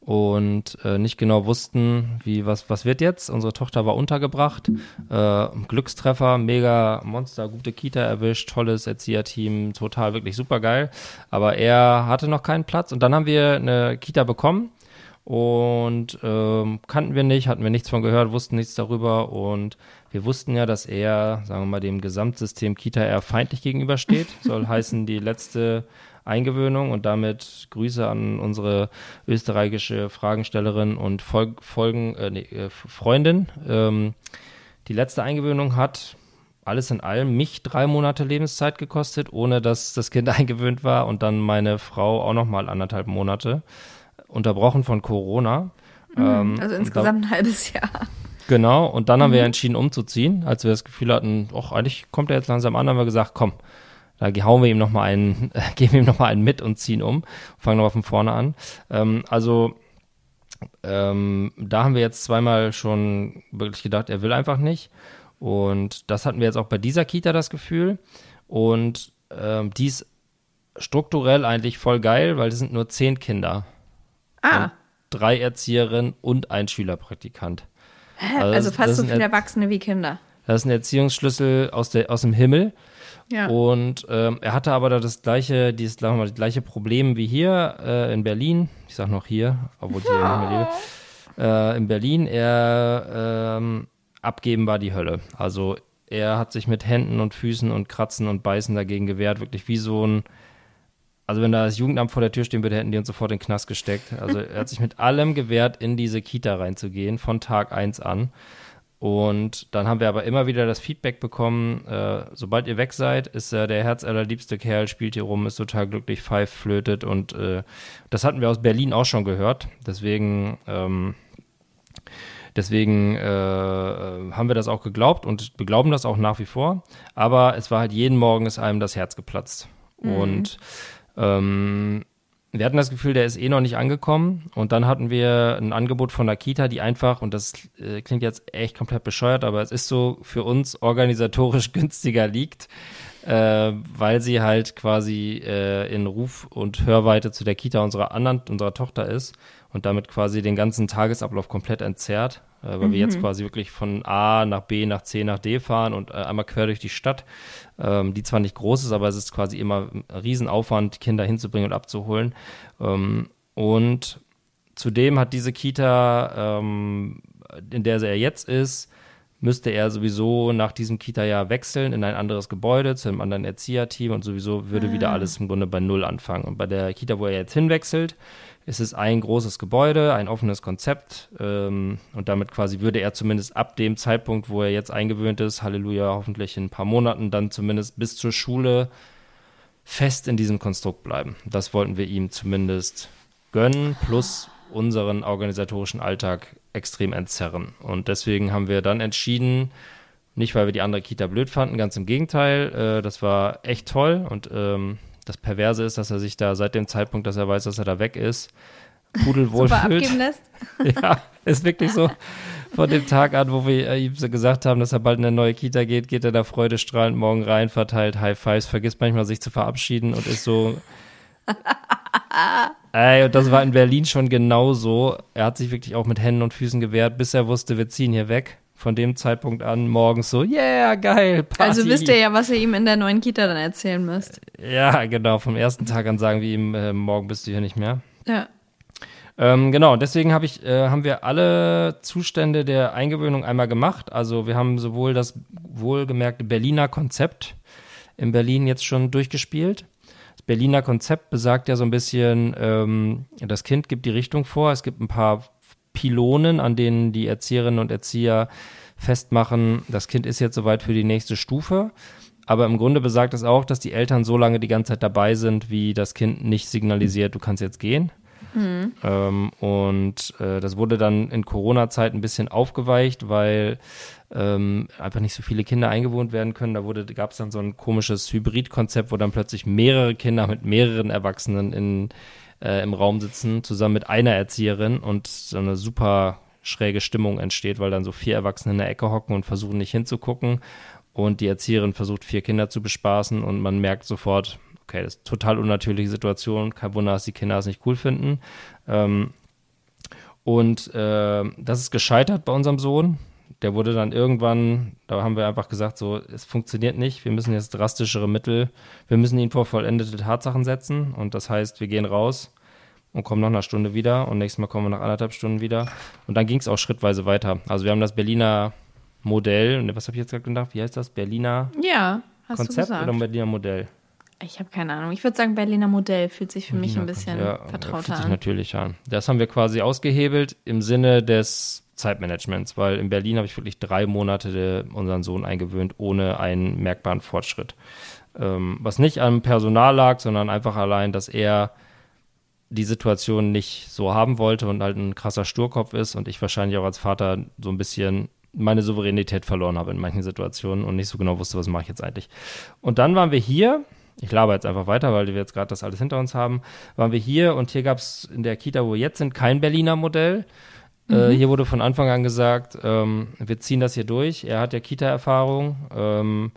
und äh, nicht genau wussten, wie was was wird jetzt. Unsere Tochter war untergebracht, äh, Glückstreffer, mega Monster, gute Kita erwischt, tolles Erzieherteam, total wirklich super geil. Aber er hatte noch keinen Platz und dann haben wir eine Kita bekommen und ähm, kannten wir nicht, hatten wir nichts von gehört, wussten nichts darüber und wir wussten ja, dass er, sagen wir mal, dem Gesamtsystem Kita eher feindlich gegenübersteht. Soll heißen, die letzte Eingewöhnung und damit Grüße an unsere österreichische Fragenstellerin und Fol Folgen, äh, nee, äh, Freundin. Ähm, die letzte Eingewöhnung hat alles in allem mich drei Monate Lebenszeit gekostet, ohne dass das Kind eingewöhnt war und dann meine Frau auch noch mal anderthalb Monate, unterbrochen von Corona. Ähm, also insgesamt ein halbes Jahr? Genau, und dann haben wir entschieden umzuziehen, als wir das Gefühl hatten, ach, eigentlich kommt er jetzt langsam an, haben wir gesagt, komm, Da hauen wir ihm nochmal einen, äh, geben ihm nochmal einen mit und ziehen um. Fangen nochmal von vorne an. Ähm, also ähm, da haben wir jetzt zweimal schon wirklich gedacht, er will einfach nicht. Und das hatten wir jetzt auch bei dieser Kita das Gefühl. Und ähm, die ist strukturell eigentlich voll geil, weil es sind nur zehn Kinder. Ah. Und drei Erzieherinnen und ein Schülerpraktikant. Also, also fast so viele Erwachsene wie Kinder. Das ist ein Erziehungsschlüssel aus, der, aus dem Himmel. Ja. Und ähm, er hatte aber da das gleiche, dieses, mal, das gleiche Problem wie hier äh, in Berlin. Ich sag noch hier, obwohl ich hier nicht mehr lebe. Äh, in Berlin, er ähm, abgeben war die Hölle. Also er hat sich mit Händen und Füßen und Kratzen und Beißen dagegen gewehrt, wirklich wie so ein also wenn da das Jugendamt vor der Tür stehen würde, hätten die uns sofort in den Knast gesteckt. Also er hat sich mit allem gewehrt, in diese Kita reinzugehen, von Tag 1 an. Und dann haben wir aber immer wieder das Feedback bekommen, äh, sobald ihr weg seid, ist er der herzallerliebste Kerl, spielt hier rum, ist total glücklich, pfeift, flötet. Und äh, das hatten wir aus Berlin auch schon gehört. Deswegen, ähm, deswegen äh, haben wir das auch geglaubt und wir glauben das auch nach wie vor. Aber es war halt jeden Morgen ist einem das Herz geplatzt. Mhm. Und ähm, wir hatten das Gefühl, der ist eh noch nicht angekommen. Und dann hatten wir ein Angebot von der Kita, die einfach, und das äh, klingt jetzt echt komplett bescheuert, aber es ist so für uns organisatorisch günstiger liegt, äh, weil sie halt quasi äh, in Ruf und Hörweite zu der Kita unserer anderen, unserer Tochter ist und damit quasi den ganzen Tagesablauf komplett entzerrt, äh, weil mhm. wir jetzt mhm. quasi wirklich von A nach B nach C nach D fahren und äh, einmal quer durch die Stadt, ähm, die zwar nicht groß ist, aber es ist quasi immer ein Riesenaufwand, Kinder hinzubringen und abzuholen. Ähm, und zudem hat diese Kita, ähm, in der er jetzt ist, müsste er sowieso nach diesem Kita-Jahr wechseln in ein anderes Gebäude zu einem anderen Erzieherteam und sowieso würde ah. wieder alles im Grunde bei Null anfangen. Und bei der Kita, wo er jetzt hinwechselt, es ist ein großes Gebäude, ein offenes Konzept ähm, und damit quasi würde er zumindest ab dem Zeitpunkt, wo er jetzt eingewöhnt ist, Halleluja, hoffentlich in ein paar Monaten, dann zumindest bis zur Schule fest in diesem Konstrukt bleiben. Das wollten wir ihm zumindest gönnen, plus unseren organisatorischen Alltag extrem entzerren. Und deswegen haben wir dann entschieden, nicht weil wir die andere Kita blöd fanden, ganz im Gegenteil, äh, das war echt toll und ähm, das Perverse ist, dass er sich da seit dem Zeitpunkt, dass er weiß, dass er da weg ist, pudelwohl Super fühlt. abgeben lässt. ja, ist wirklich so. Von dem Tag an, wo wir ihm so gesagt haben, dass er bald in eine neue Kita geht, geht er da freudestrahlend morgen rein, verteilt High Fives, vergisst manchmal sich zu verabschieden und ist so. Ey, und das war in Berlin schon genauso. Er hat sich wirklich auch mit Händen und Füßen gewehrt, bis er wusste, wir ziehen hier weg von dem Zeitpunkt an morgens so, yeah, geil, Party. Also wisst ihr ja, was ihr ihm in der neuen Kita dann erzählen müsst. Ja, genau, vom ersten Tag an sagen wir ihm, äh, morgen bist du hier nicht mehr. Ja. Ähm, genau, deswegen hab ich, äh, haben wir alle Zustände der Eingewöhnung einmal gemacht. Also wir haben sowohl das wohlgemerkte Berliner Konzept in Berlin jetzt schon durchgespielt. Das Berliner Konzept besagt ja so ein bisschen, ähm, das Kind gibt die Richtung vor. Es gibt ein paar Pylonen, an denen die Erzieherinnen und Erzieher festmachen, das Kind ist jetzt soweit für die nächste Stufe. Aber im Grunde besagt es auch, dass die Eltern so lange die ganze Zeit dabei sind, wie das Kind nicht signalisiert, du kannst jetzt gehen. Mhm. Ähm, und äh, das wurde dann in Corona-Zeit ein bisschen aufgeweicht, weil ähm, einfach nicht so viele Kinder eingewohnt werden können. Da gab es dann so ein komisches Hybrid-Konzept, wo dann plötzlich mehrere Kinder mit mehreren Erwachsenen in, äh, im Raum sitzen, zusammen mit einer Erzieherin und so eine super schräge Stimmung entsteht, weil dann so vier Erwachsene in der Ecke hocken und versuchen nicht hinzugucken und die Erzieherin versucht vier Kinder zu bespaßen und man merkt sofort, okay, das ist eine total unnatürliche Situation, kein Wunder, dass die Kinder es nicht cool finden. Ähm, und äh, das ist gescheitert bei unserem Sohn. Der wurde dann irgendwann, da haben wir einfach gesagt, so, es funktioniert nicht, wir müssen jetzt drastischere Mittel, wir müssen ihn vor vollendete Tatsachen setzen und das heißt, wir gehen raus und kommen nach einer Stunde wieder und nächstes Mal kommen wir nach anderthalb Stunden wieder und dann ging es auch schrittweise weiter. Also wir haben das Berliner Modell, was habe ich jetzt gerade gedacht, wie heißt das? Berliner ja, Konzept oder Berliner Modell? Ich habe keine Ahnung. Ich würde sagen, Berliner Modell fühlt sich für Berliner mich ein bisschen ja, vertrauter fühlt sich an. natürlich an. Das haben wir quasi ausgehebelt im Sinne des Zeitmanagements, weil in Berlin habe ich wirklich drei Monate unseren Sohn eingewöhnt, ohne einen merkbaren Fortschritt. Ähm, was nicht am Personal lag, sondern einfach allein, dass er die Situation nicht so haben wollte und halt ein krasser Sturkopf ist und ich wahrscheinlich auch als Vater so ein bisschen meine Souveränität verloren habe in manchen Situationen und nicht so genau wusste, was mache ich jetzt eigentlich. Und dann waren wir hier ich laber jetzt einfach weiter, weil wir jetzt gerade das alles hinter uns haben, waren wir hier und hier gab es in der Kita, wo wir jetzt sind, kein Berliner Modell. Äh, mhm. Äh, hier wurde von Anfang an gesagt, ähm, wir ziehen das hier durch. Er hat ja Kita-Erfahrung. Ähm,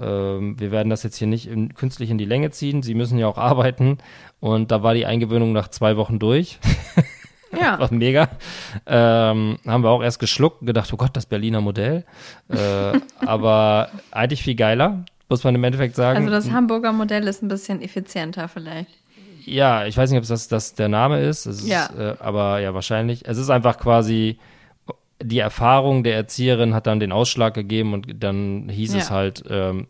ähm, wir werden das jetzt hier nicht in, künstlich in die Länge ziehen. Sie müssen ja auch arbeiten. Und da war die Eingewöhnung nach zwei Wochen durch. Ja. War mega. Ähm, haben wir auch erst geschluckt und gedacht, oh Gott, das Berliner Modell. Äh, aber eigentlich viel geiler, muss man im Endeffekt sagen. Also das Hamburger Modell ist ein bisschen effizienter vielleicht. Ja, ich weiß nicht, ob das, das der Name ist, ist ja. Äh, aber ja, wahrscheinlich. Es ist einfach quasi die Erfahrung der Erzieherin hat dann den Ausschlag gegeben und dann hieß ja. es halt, ähm,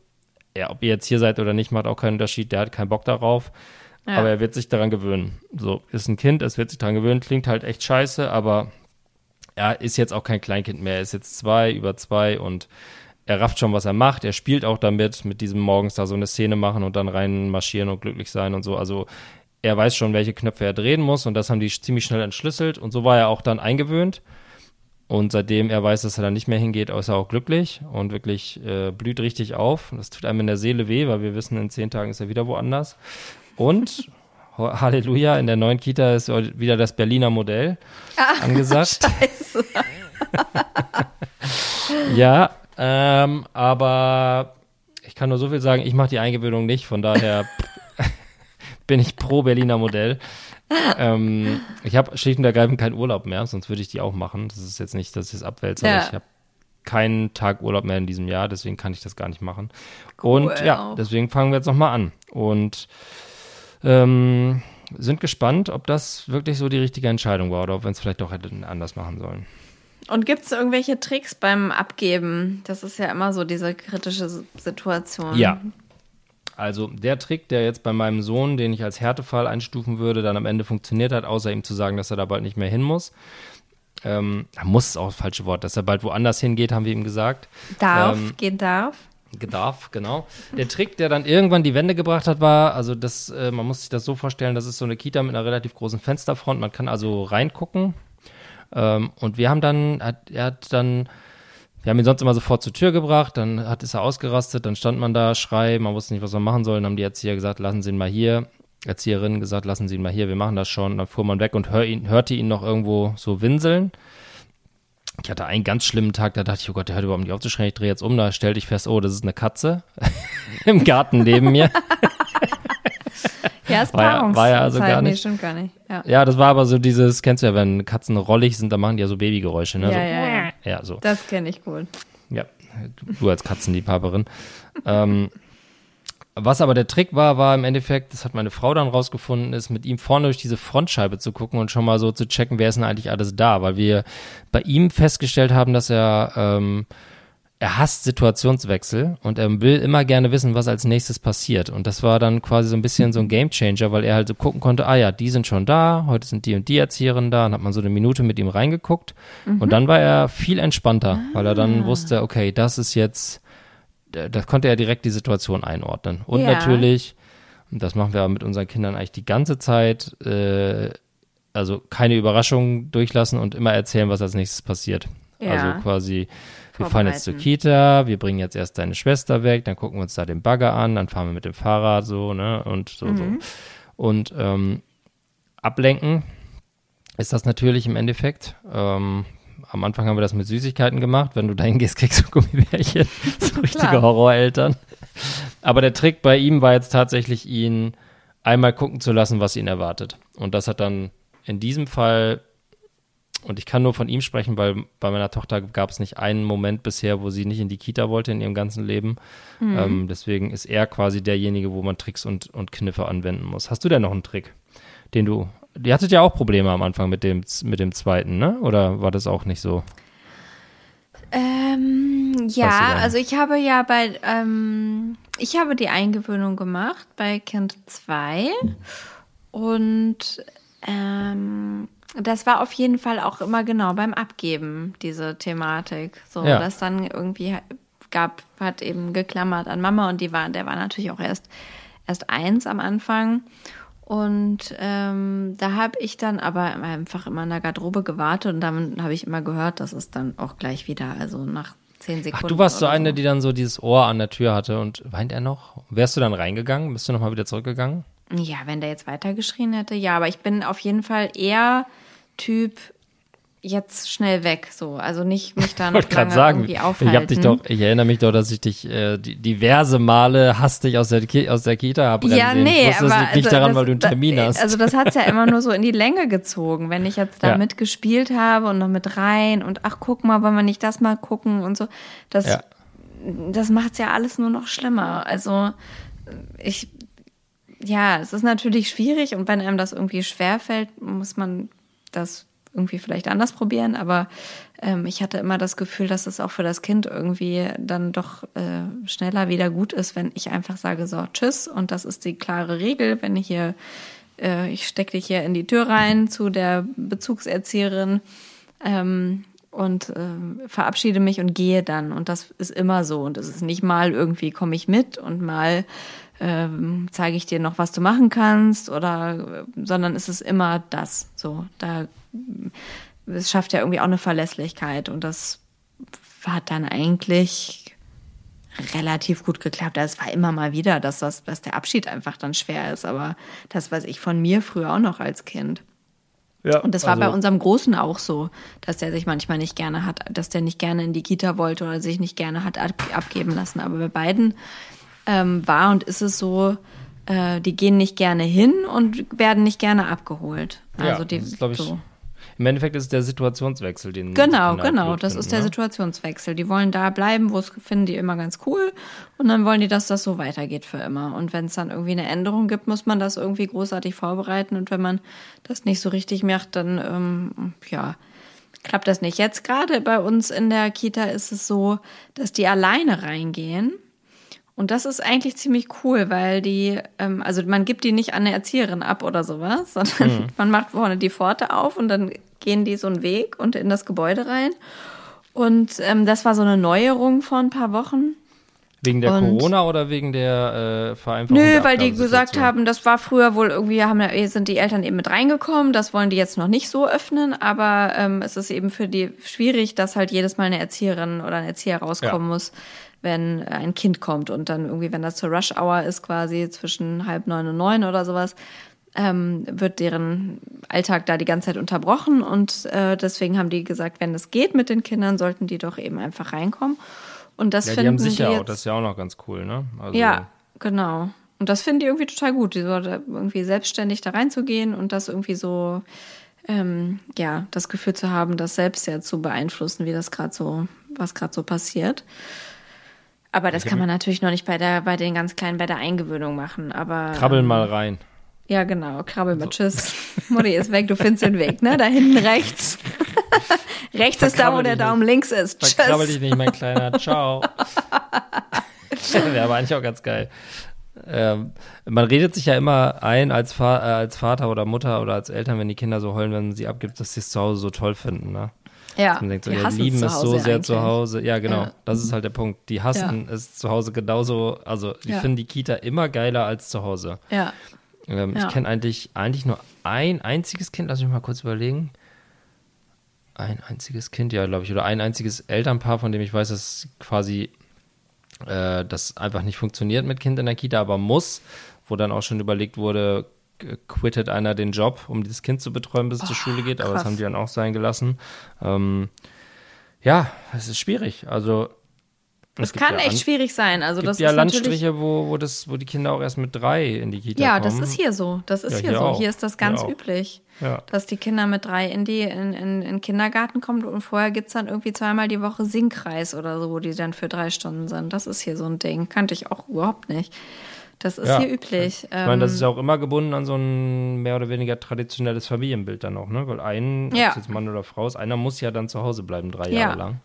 ja, ob ihr jetzt hier seid oder nicht, macht auch keinen Unterschied, der hat keinen Bock darauf. Ja. Aber er wird sich daran gewöhnen. So, ist ein Kind, es wird sich daran gewöhnen, klingt halt echt scheiße, aber er ist jetzt auch kein Kleinkind mehr. Er ist jetzt zwei, über zwei und er rafft schon, was er macht. Er spielt auch damit, mit diesem morgens da so eine Szene machen und dann rein marschieren und glücklich sein und so. Also er weiß schon, welche Knöpfe er drehen muss und das haben die ziemlich schnell entschlüsselt und so war er auch dann eingewöhnt. Und seitdem er weiß, dass er da nicht mehr hingeht, ist er auch glücklich und wirklich äh, blüht richtig auf. Das tut einem in der Seele weh, weil wir wissen, in zehn Tagen ist er wieder woanders. Und Halleluja, in der neuen Kita ist wieder das Berliner Modell ah, angesagt. Scheiße. ja, ähm, aber ich kann nur so viel sagen, ich mache die Eingewöhnung nicht, von daher bin ich pro Berliner Modell. ähm, ich habe schlicht und ergreifend keinen Urlaub mehr, sonst würde ich die auch machen. Das ist jetzt nicht, dass ich es abwälze, ja. aber ich habe keinen Tag Urlaub mehr in diesem Jahr, deswegen kann ich das gar nicht machen. Cool. Und ja, deswegen fangen wir jetzt nochmal an. Und ähm, sind gespannt, ob das wirklich so die richtige Entscheidung war oder ob wir es vielleicht doch hätten anders machen sollen. Und gibt es irgendwelche Tricks beim Abgeben? Das ist ja immer so diese kritische Situation. Ja, also der Trick, der jetzt bei meinem Sohn, den ich als Härtefall einstufen würde, dann am Ende funktioniert hat, außer ihm zu sagen, dass er da bald nicht mehr hin muss. Ähm, muss ist auch das falsche Wort, dass er bald woanders hingeht, haben wir ihm gesagt. Darf, ähm, gehen darf. Darf, genau. Der Trick, der dann irgendwann die Wende gebracht hat, war, also das, äh, man muss sich das so vorstellen, das ist so eine Kita mit einer relativ großen Fensterfront, man kann also reingucken. Ähm, und wir haben dann, hat, er hat dann wir haben ihn sonst immer sofort zur Tür gebracht, dann hat, ist er ausgerastet, dann stand man da, schrei, man wusste nicht, was man machen soll, dann haben die Erzieher gesagt, lassen Sie ihn mal hier. Erzieherinnen gesagt, lassen Sie ihn mal hier, wir machen das schon. Dann fuhr man weg und hör ihn, hörte ihn noch irgendwo so winseln. Ich hatte einen ganz schlimmen Tag, da dachte ich, oh Gott, der hört überhaupt nicht aufzuschreien. Ich drehe jetzt um, da stellte ich fest, oh, das ist eine Katze im Garten neben mir. Ja, ist war ja, war ja also gar nicht. Nee, stimmt gar nicht. Ja. ja. das war aber so dieses, kennst du ja, wenn Katzen rollig sind, dann machen die ja so Babygeräusche, ne? Ja, so, ja, ja. Ja, so. Das kenne ich gut. Ja, du als Katzenliebhaberin. ähm, was aber der Trick war, war im Endeffekt, das hat meine Frau dann rausgefunden, ist mit ihm vorne durch diese Frontscheibe zu gucken und schon mal so zu checken, wer ist denn eigentlich alles da, weil wir bei ihm festgestellt haben, dass er ähm, er hasst Situationswechsel und er will immer gerne wissen, was als nächstes passiert. Und das war dann quasi so ein bisschen so ein Gamechanger, weil er halt so gucken konnte, ah ja, die sind schon da, heute sind die und die Erzieherinnen da, und hat man so eine Minute mit ihm reingeguckt. Mhm. Und dann war er viel entspannter, ah. weil er dann wusste, okay, das ist jetzt, da konnte er direkt die Situation einordnen. Und ja. natürlich, und das machen wir mit unseren Kindern eigentlich die ganze Zeit, äh, also keine Überraschungen durchlassen und immer erzählen, was als nächstes passiert. Ja. Also quasi wir fahren jetzt zur Kita, wir bringen jetzt erst deine Schwester weg, dann gucken wir uns da den Bagger an, dann fahren wir mit dem Fahrrad so, ne, und so, mhm. so. Und ähm, ablenken ist das natürlich im Endeffekt. Ähm, am Anfang haben wir das mit Süßigkeiten gemacht. Wenn du dahin gehst, kriegst du Gummibärchen. so richtige Horroreltern. Aber der Trick bei ihm war jetzt tatsächlich, ihn einmal gucken zu lassen, was ihn erwartet. Und das hat dann in diesem Fall und ich kann nur von ihm sprechen, weil bei meiner Tochter gab es nicht einen Moment bisher, wo sie nicht in die Kita wollte in ihrem ganzen Leben. Mhm. Ähm, deswegen ist er quasi derjenige, wo man Tricks und, und Kniffe anwenden muss. Hast du denn noch einen Trick, den du. Ihr hattet ja auch Probleme am Anfang mit dem, mit dem zweiten, ne? Oder war das auch nicht so? Ähm, ja, also ich habe ja bei, ähm, ich habe die Eingewöhnung gemacht bei Kind 2 und ähm, das war auf jeden Fall auch immer genau beim Abgeben, diese Thematik. So, ja. dass dann irgendwie gab, hat eben geklammert an Mama und die war, der war natürlich auch erst, erst eins am Anfang. Und ähm, da habe ich dann aber einfach immer in der Garderobe gewartet und dann habe ich immer gehört, dass es dann auch gleich wieder, also nach zehn Sekunden. Ach, du warst so eine, die dann so dieses Ohr an der Tür hatte und weint er noch? Wärst du dann reingegangen? Bist du nochmal wieder zurückgegangen? Ja, wenn der jetzt weitergeschrien hätte, ja, aber ich bin auf jeden Fall eher Typ jetzt schnell weg, so. Also nicht mich da Ich noch lange sagen, irgendwie ich aufhalten. hab dich doch, ich erinnere mich doch, dass ich dich äh, diverse Male hastig aus der, Ki aus der Kita habe ja, nee, ich wusste, aber das liegt nicht also daran, das, weil du einen Termin da, hast. Also das hat's ja immer nur so in die Länge gezogen, wenn ich jetzt da Ja. mitgespielt habe und noch mit rein und ach guck mal, wollen wir nicht das mal gucken und so. Das, Ja. das macht's ja alles nur noch schlimmer. Also ich, ja, es ist natürlich schwierig und wenn einem das irgendwie schwerfällt, muss man das irgendwie vielleicht anders probieren, aber ähm, ich hatte immer das Gefühl, dass es auch für das Kind irgendwie dann doch äh, schneller wieder gut ist, wenn ich einfach sage, so, tschüss. Und das ist die klare Regel, wenn ich hier, äh, ich stecke dich hier in die Tür rein zu der Bezugserzieherin ähm, und äh, verabschiede mich und gehe dann. Und das ist immer so. Und es ist nicht mal irgendwie komme ich mit und mal ähm, zeige ich dir noch, was du machen kannst oder, sondern es ist immer das. So, da, es schafft ja irgendwie auch eine Verlässlichkeit und das hat dann eigentlich relativ gut geklappt. Es war immer mal wieder, dass das, dass der Abschied einfach dann schwer ist, aber das weiß ich von mir früher auch noch als Kind. ja, Und das war also, bei unserem Großen auch so, dass der sich manchmal nicht gerne hat, dass der nicht gerne in die Kita wollte oder sich nicht gerne hat ab, abgeben lassen. Aber bei beiden ähm, war und ist es so, äh, die gehen nicht gerne hin und werden nicht gerne abgeholt. Ja, Also die das ist, glaub ich, so. Im Endeffekt ist es der Situationswechsel, den Genau, genau. Das finden, ist der ne? Situationswechsel. Die wollen da bleiben, wo es finden die immer ganz cool. Und dann wollen die, dass das so weitergeht für immer. Und wenn es dann irgendwie eine Änderung gibt, muss man das irgendwie großartig vorbereiten. Und wenn man das nicht so richtig macht, dann ähm, ja, klappt das nicht. Jetzt gerade bei uns in der Kita ist es so, dass die alleine reingehen. Und das ist eigentlich ziemlich cool, weil die, ähm, also man gibt die nicht an eine Erzieherin ab oder sowas, sondern man macht vorne die Pforte auf und dann gehen die so einen Weg und in das Gebäude rein. Und ähm, das war so eine Neuerung vor ein paar Wochen. Wegen der Und- Corona oder wegen der äh, Vereinfachung? Nö, weil die gesagt haben, das war früher wohl irgendwie, haben, sind die Eltern eben mit reingekommen, das wollen die jetzt noch nicht so öffnen, aber ähm, es ist eben für die schwierig, dass halt jedes Mal eine Erzieherin oder ein Erzieher rauskommen Ja. muss, wenn ein Kind kommt und dann irgendwie, wenn das zur Rush Hour ist, quasi zwischen halb neun und neun oder sowas, ähm, wird deren Alltag da die ganze Zeit unterbrochen und äh, deswegen haben die gesagt, wenn es geht mit den Kindern, sollten die doch eben einfach reinkommen. Und das Ja, die finden haben sicher die auch, jetzt, das ist ja auch noch ganz cool, ne? Also, ja, genau. Und das finden die irgendwie total gut, die so irgendwie selbstständig da reinzugehen und das irgendwie so, ähm, ja, das Gefühl zu haben, das selbst ja zu beeinflussen, wie das gerade so, was gerade so passiert. Aber das kann man natürlich noch nicht bei der, bei den ganz Kleinen bei der Eingewöhnung machen. Aber Krabbeln mal rein. ja, genau, krabbel mal, tschüss. Mutti ist weg, du findest den Weg, ne? Da hinten rechts. rechts ist da, wo der dich Daumen links ist. Verkrabbel dich Tschüss. nicht, mein Kleiner. Ciao. Wäre aber eigentlich auch ganz geil. Ähm, man redet sich ja immer ein als, Fa äh, als Vater oder Mutter oder als Eltern, wenn die Kinder so heulen, wenn man sie abgibt, dass sie es zu Hause so toll finden. Ne? Ja, Man denkt so, wir ja, lieben zu es so sehr zu eigentlich. Hause. Ja, genau. Ja. Das ist halt der Punkt. Die hassen es zu Hause genauso. Also, die Ja. finden die Kita immer geiler als zu Hause. Ja. Ähm, Ja. Ich kenne eigentlich, eigentlich nur ein einziges Kind, lass mich mal kurz überlegen. Ein einziges Kind, ja, glaube ich, oder ein einziges Elternpaar, von dem ich weiß, dass quasi äh, das einfach nicht funktioniert mit Kind in der Kita, aber muss, wo dann auch schon überlegt wurde, quittet einer den Job, um dieses Kind zu betreuen, bis es zur Schule geht, aber das haben die dann auch sein gelassen. Ähm, ja, es ist schwierig. Also es gibt kann ja echt An- schwierig sein. Also gibt das ja ist Landstriche, wo, wo, das, wo die Kinder auch erst mit drei in die Kita Ja, kommen. das ist hier so. Das ist Ja, hier, hier so. auch. Hier ist das ganz üblich. Ja. Dass die Kinder mit drei in die in, in, in den Kindergarten kommen und vorher gibt's dann irgendwie zweimal die Woche Singkreis oder so, wo die dann für drei Stunden sind. Das ist hier so ein Ding. Kannte ich auch überhaupt nicht. Das ist Ja. hier üblich. Ich meine, das Ähm, ist ja auch immer gebunden an so ein mehr oder weniger traditionelles Familienbild dann auch, ne? Weil ein, ob Ja. es jetzt Mann oder Frau ist, einer muss ja dann zu Hause bleiben, drei Ja. Jahre lang.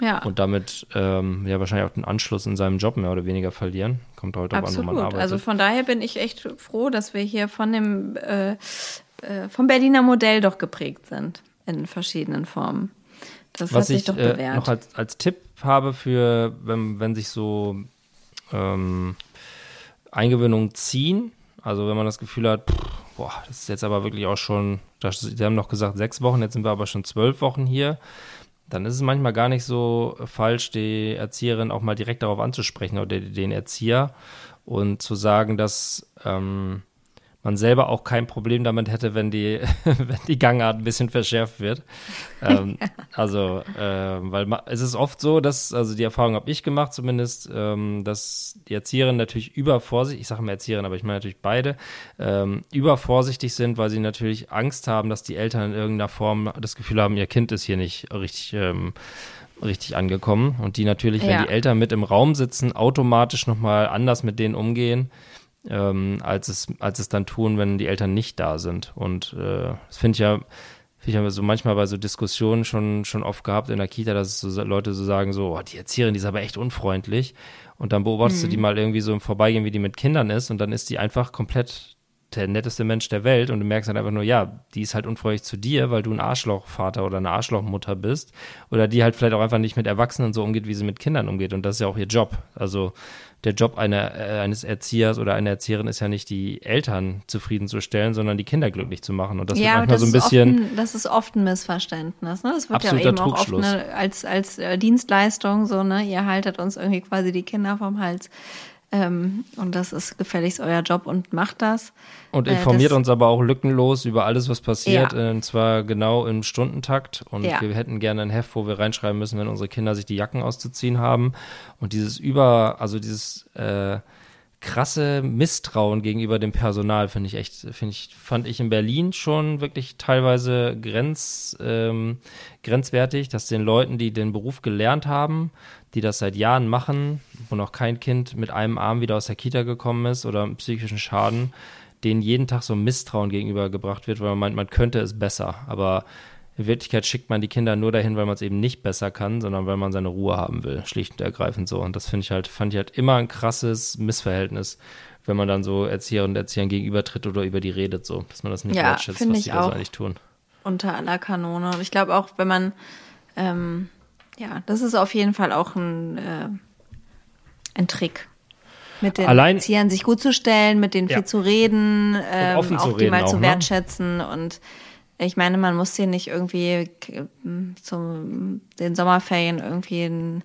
ja, Und damit ähm, ja wahrscheinlich auch den Anschluss in seinem Job mehr oder weniger verlieren. Kommt heute auch an, wo man arbeitet. Also von daher bin ich echt froh, dass wir hier von dem äh, äh, vom Berliner Modell doch geprägt sind in verschiedenen Formen. Das hat Was sich ich doch äh, bewährt. noch als, als Tipp habe für, wenn, wenn sich so ähm, Eingewöhnungen ziehen, also wenn man das Gefühl hat, pff, boah, das ist jetzt aber wirklich auch schon, das, sie haben noch gesagt sechs Wochen, jetzt sind wir aber schon zwölf Wochen hier. dann ist es manchmal gar nicht so falsch, die Erzieherin auch mal direkt darauf anzusprechen oder den Erzieher und zu sagen, dass ähm, man selber auch kein Problem damit hätte, wenn die, wenn die Gangart ein bisschen verschärft wird. ähm, also, äh, weil es ist oft so, dass, also die Erfahrung habe ich gemacht zumindest, ähm, dass die Erzieherinnen natürlich übervorsichtig, ich sage mal Erzieherin, aber ich meine natürlich beide, ähm, übervorsichtig sind, weil sie natürlich Angst haben, dass die Eltern in irgendeiner Form das Gefühl haben, ihr Kind ist hier nicht richtig ähm, richtig angekommen. Und die natürlich, wenn die Eltern mit im Raum sitzen, automatisch nochmal anders mit denen umgehen, ähm, als, es, als es dann tun, wenn die Eltern nicht da sind. Und äh, das finde ich ja, finde ich ja so manchmal bei so Diskussionen schon, schon oft gehabt in der Kita, dass so Leute so sagen, so, oh, die Erzieherin, die ist aber echt unfreundlich. Und dann beobachtest mhm. du die mal irgendwie so im Vorbeigehen, wie die mit Kindern ist, und dann ist die einfach komplett der netteste Mensch der Welt und du merkst halt einfach nur, ja, die ist halt unfreundlich zu dir, weil du ein Arschlochvater oder eine Arschlochmutter bist oder die halt vielleicht auch einfach nicht mit Erwachsenen so umgeht, wie sie mit Kindern umgeht und das ist ja auch ihr Job. Also der Job einer, äh, eines Erziehers oder einer Erzieherin ist ja nicht, die Eltern zufriedenzustellen, sondern die Kinder glücklich zu machen. Und das ja, manchmal so ein bisschen. Ein, das ist oft ein Missverständnis. Ne? Das wird ja eben auch oft eine, als, als äh, Dienstleistung so, ne? Ihr haltet uns irgendwie quasi die Kinder vom Hals. Ähm, und das ist gefälligst euer Job und macht das. Und äh, informiert äh, uns aber auch lückenlos über alles, was passiert, ja. und zwar genau im Stundentakt. Und ja. wir hätten gerne ein Heft, wo wir reinschreiben müssen, wenn unsere Kinder sich die Jacken auszuziehen haben. Und dieses über, also dieses äh, krasse Misstrauen gegenüber dem Personal finde ich echt, finde ich, fand ich in Berlin schon wirklich teilweise grenz, ähm, grenzwertig, dass den Leuten, die den Beruf gelernt haben, die das seit Jahren machen, wo noch kein Kind mit einem Arm wieder aus der Kita gekommen ist oder einen psychischen Schaden, denen jeden Tag so Misstrauen gegenübergebracht wird, weil man meint, man könnte es besser. Aber in Wirklichkeit schickt man die Kinder nur dahin, weil man es eben nicht besser kann, sondern weil man seine Ruhe haben will, schlicht und ergreifend so. Und das finde ich halt, fand ich halt immer ein krasses Missverhältnis, wenn man dann so Erzieher und Erziehern gegenübertritt oder über die redet, so, dass man das nicht ja, wertschätzt, was die da so eigentlich tun. Unter aller Kanone. Und ich glaube auch, wenn man ähm, ja, das ist auf jeden Fall auch ein, äh, ein Trick. Mit den Allein, Erziehern sich gut zu stellen, mit denen ja. viel zu reden, ähm, auch die reden mal auch, zu ne? wertschätzen. Ne? Und ich meine, man muss hier nicht irgendwie zum den Sommerferien irgendwie ein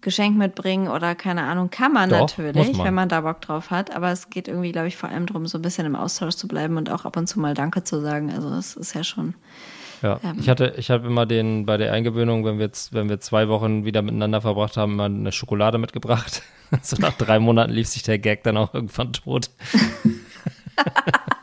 Geschenk mitbringen oder keine Ahnung, kann man Doch, natürlich, man. wenn man da Bock drauf hat. Aber es geht irgendwie, glaube ich, vor allem darum, so ein bisschen im Austausch zu bleiben und auch ab und zu mal Danke zu sagen. Also das ist ja schon ja, ähm, ich hatte, ich habe immer den bei der Eingewöhnung, wenn wir jetzt, wenn wir zwei Wochen wieder miteinander verbracht haben, immer eine Schokolade mitgebracht. so nach drei Monaten lief sich der Gag dann auch irgendwann tot.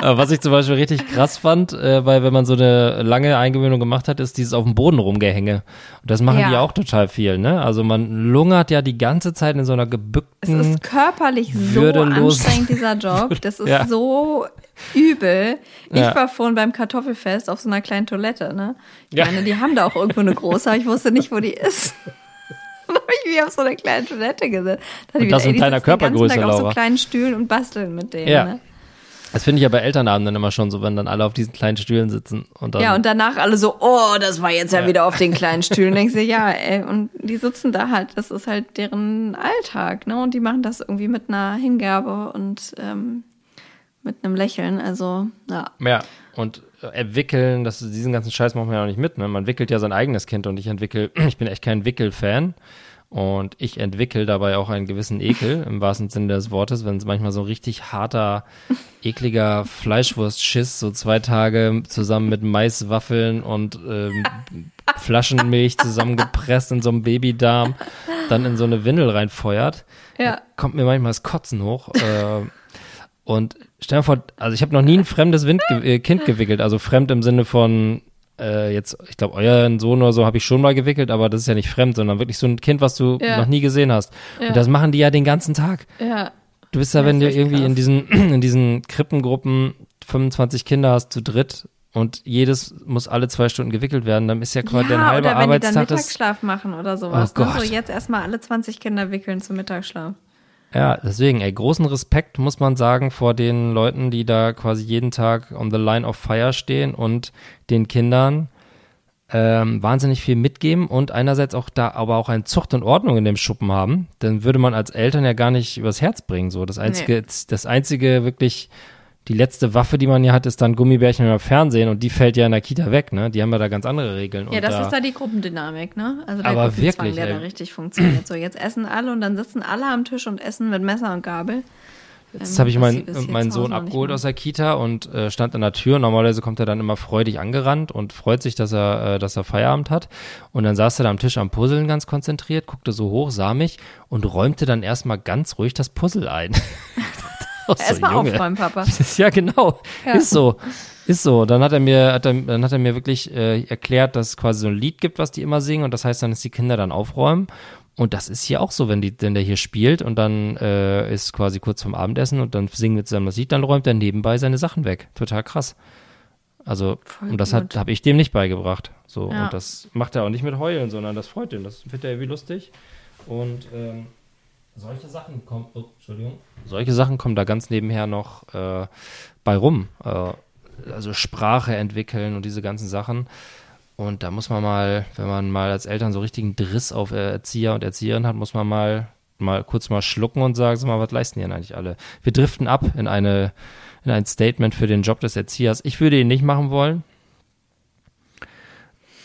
Was ich zum Beispiel richtig krass fand, äh, weil wenn man so eine lange Eingewöhnung gemacht hat, ist dieses auf dem Boden rumgehänge. Und das machen ja. die auch total viel, ne? Also man lungert ja die ganze Zeit in so einer gebückten. Es ist körperlich so anstrengend, dieser Job. Das ist ja. so übel. Ich ja. war vorhin beim Kartoffelfest auf so einer kleinen Toilette, ne? Ich ja. meine, die haben da auch irgendwo eine große, aber ich wusste nicht, wo die ist. Dann habe ich mich auf so eine kleine Toilette gesetzt. Und das in kleiner Körpergröße, Laura. auf so kleinen Stühlen und basteln mit denen, ja. ne? Das finde ich ja bei Elternabenden immer schon so, wenn dann alle auf diesen kleinen Stühlen sitzen und dann. Ja, und danach alle so, oh, das war jetzt ja, ja. wieder auf den kleinen Stühlen. denkst du, ja, ey, und die sitzen da halt, das ist halt deren Alltag, ne? Und die machen das irgendwie mit einer Hingabe und ähm, mit einem Lächeln. Also, ja. Ja, und entwickeln, das, diesen ganzen Scheiß macht man ja auch nicht mit. Ne? Man wickelt ja sein eigenes Kind und ich entwickle, ich bin echt kein Wickel-Fan. Und ich entwickle dabei auch einen gewissen Ekel, im wahrsten Sinne des Wortes, wenn es manchmal so richtig harter, ekliger Fleischwurstschiss, so zwei Tage zusammen mit Maiswaffeln und ähm, Flaschenmilch zusammengepresst in so einem Babydarm, dann in so eine Windel reinfeuert. Ja. Kommt mir manchmal das Kotzen hoch. Äh, und stell dir vor, also ich habe noch nie ein fremdes Wind, äh, Kind gewickelt, also fremd im Sinne von äh, jetzt, ich glaube, euren Sohn oder so habe ich schon mal gewickelt, aber das ist ja nicht fremd, sondern wirklich so ein Kind, was du ja. noch nie gesehen hast. Ja. Und das machen die ja den ganzen Tag. Ja. Du bist ja, wenn du irgendwie krass. in diesen, in diesen Krippengruppen 25 Kinder hast zu dritt und jedes muss alle zwei Stunden gewickelt werden, dann ist ja quasi ja, dein halber oder wenn Arbeitstag. Die dann Mittagsschlaf machen oder sowas. Oh ne? So jetzt erstmal alle 20 Kinder wickeln zum Mittagsschlaf. Ja, deswegen, ey, großen Respekt muss man sagen vor den Leuten, die da quasi jeden Tag on the line of fire stehen und den Kindern ähm, wahnsinnig viel mitgeben und einerseits auch da aber auch ein Zucht und Ordnung in dem Schuppen haben, dann würde man als Eltern ja gar nicht übers Herz bringen. So, das einzige, nee. das einzige wirklich die letzte Waffe, die man hier hat, ist dann Gummibärchen im Fernsehen und die fällt ja in der Kita weg, ne? Die haben ja da ganz andere Regeln. Ja, das da, ist da die Gruppendynamik, ne? Also der aber Gruppenzwang, wirklich, der ey. da richtig funktioniert. So, jetzt essen alle und dann sitzen alle am Tisch und essen mit Messer und Gabel. Jetzt ähm, habe ich meinen mein Sohn abgeholt aus der Kita und äh, stand an der Tür. Normalerweise kommt er dann immer freudig angerannt und freut sich, dass er, äh, dass er Feierabend hat. Und dann saß er da am Tisch am Puzzeln ganz konzentriert, guckte so hoch, sah mich und räumte dann erstmal ganz ruhig das Puzzle ein. so, Erstmal aufräumen, Papa. ja, genau. Ja. Ist so. Ist so. Dann hat er mir, hat er, dann hat er mir wirklich äh, erklärt, dass es quasi so ein Lied gibt, was die immer singen. Und das heißt dann, dass die Kinder dann aufräumen. Und das ist hier auch so, wenn, die, wenn der hier spielt und dann äh, ist quasi kurz vorm Abendessen und dann singen wir zusammen das Lied, dann räumt er nebenbei seine Sachen weg. Total krass. Also, Voll und das habe ich dem nicht beigebracht. So, ja. und das macht er auch nicht mit Heulen, sondern das freut ihn. Das findet er irgendwie lustig. Und ähm, solche Sachen kommen, oh, Entschuldigung, solche Sachen kommen da ganz nebenher noch äh, bei rum. Äh, also Sprache entwickeln und diese ganzen Sachen. Und da muss man mal, wenn man mal als Eltern so richtigen Driss auf Erzieher und Erzieherin hat, muss man mal, mal kurz mal schlucken und sagen, sag mal, was leisten die denn eigentlich alle? Wir driften ab in eine, in ein Statement für den Job des Erziehers. Ich würde ihn nicht machen wollen.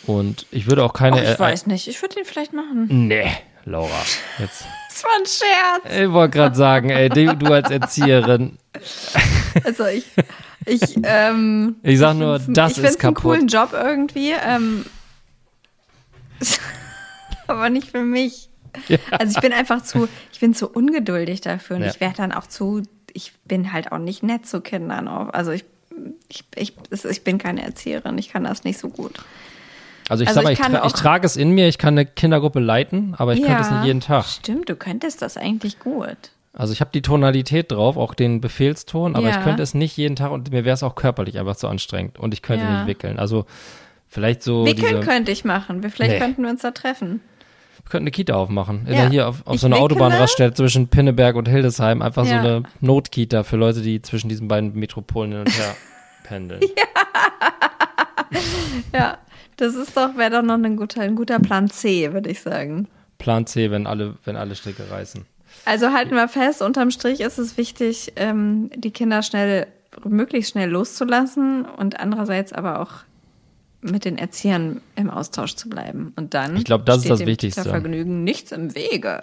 Und ich würde auch keine. Oh, ich weiß nicht, ich würde ihn vielleicht machen. Nee, Laura. Jetzt. das war ein Scherz. Ich wollte gerade sagen, ey, du als Erzieherin. Also ich, ich, ähm, ich sag nur, das ich ist kaputt. Ich einen coolen Job irgendwie, ähm, aber nicht für mich. Ja. Also ich bin einfach zu, ich bin zu ungeduldig dafür und ja. ich werde dann auch zu, ich bin halt auch nicht nett zu Kindern. Also ich, ich, ich, ich bin keine Erzieherin, ich kann das nicht so gut. Also ich also sag mal, ich, tra ich, trage es in mir, ich kann eine Kindergruppe leiten, aber ich ja, könnte es nicht jeden Tag. Stimmt, du könntest das eigentlich gut. Also ich habe die Tonalität drauf, auch den Befehlston, aber ja. ich könnte es nicht jeden Tag und mir wäre es auch körperlich einfach zu anstrengend und ich könnte ja. nicht wickeln. Also vielleicht so. Wickeln könnte ich machen. Vielleicht nee. könnten wir uns da treffen. Wir könnten eine Kita aufmachen. Ja. Hier auf, auf so einer Autobahnraststätte zwischen Pinneberg und Hildesheim. Einfach ja. so eine Notkita für Leute, die zwischen diesen beiden Metropolen hin und her pendeln. Ja. ja, das ist doch, wäre doch noch ein guter, ein guter Plan C, würde ich sagen. Plan C, wenn alle, wenn alle Stricke reißen. Also halten wir fest, unterm Strich ist es wichtig, ähm, die Kinder schnell, möglichst schnell loszulassen und andererseits aber auch mit den Erziehern im Austausch zu bleiben. Und dann ich glaube, das ist das Wichtigste. Vergnügen nichts im Wege.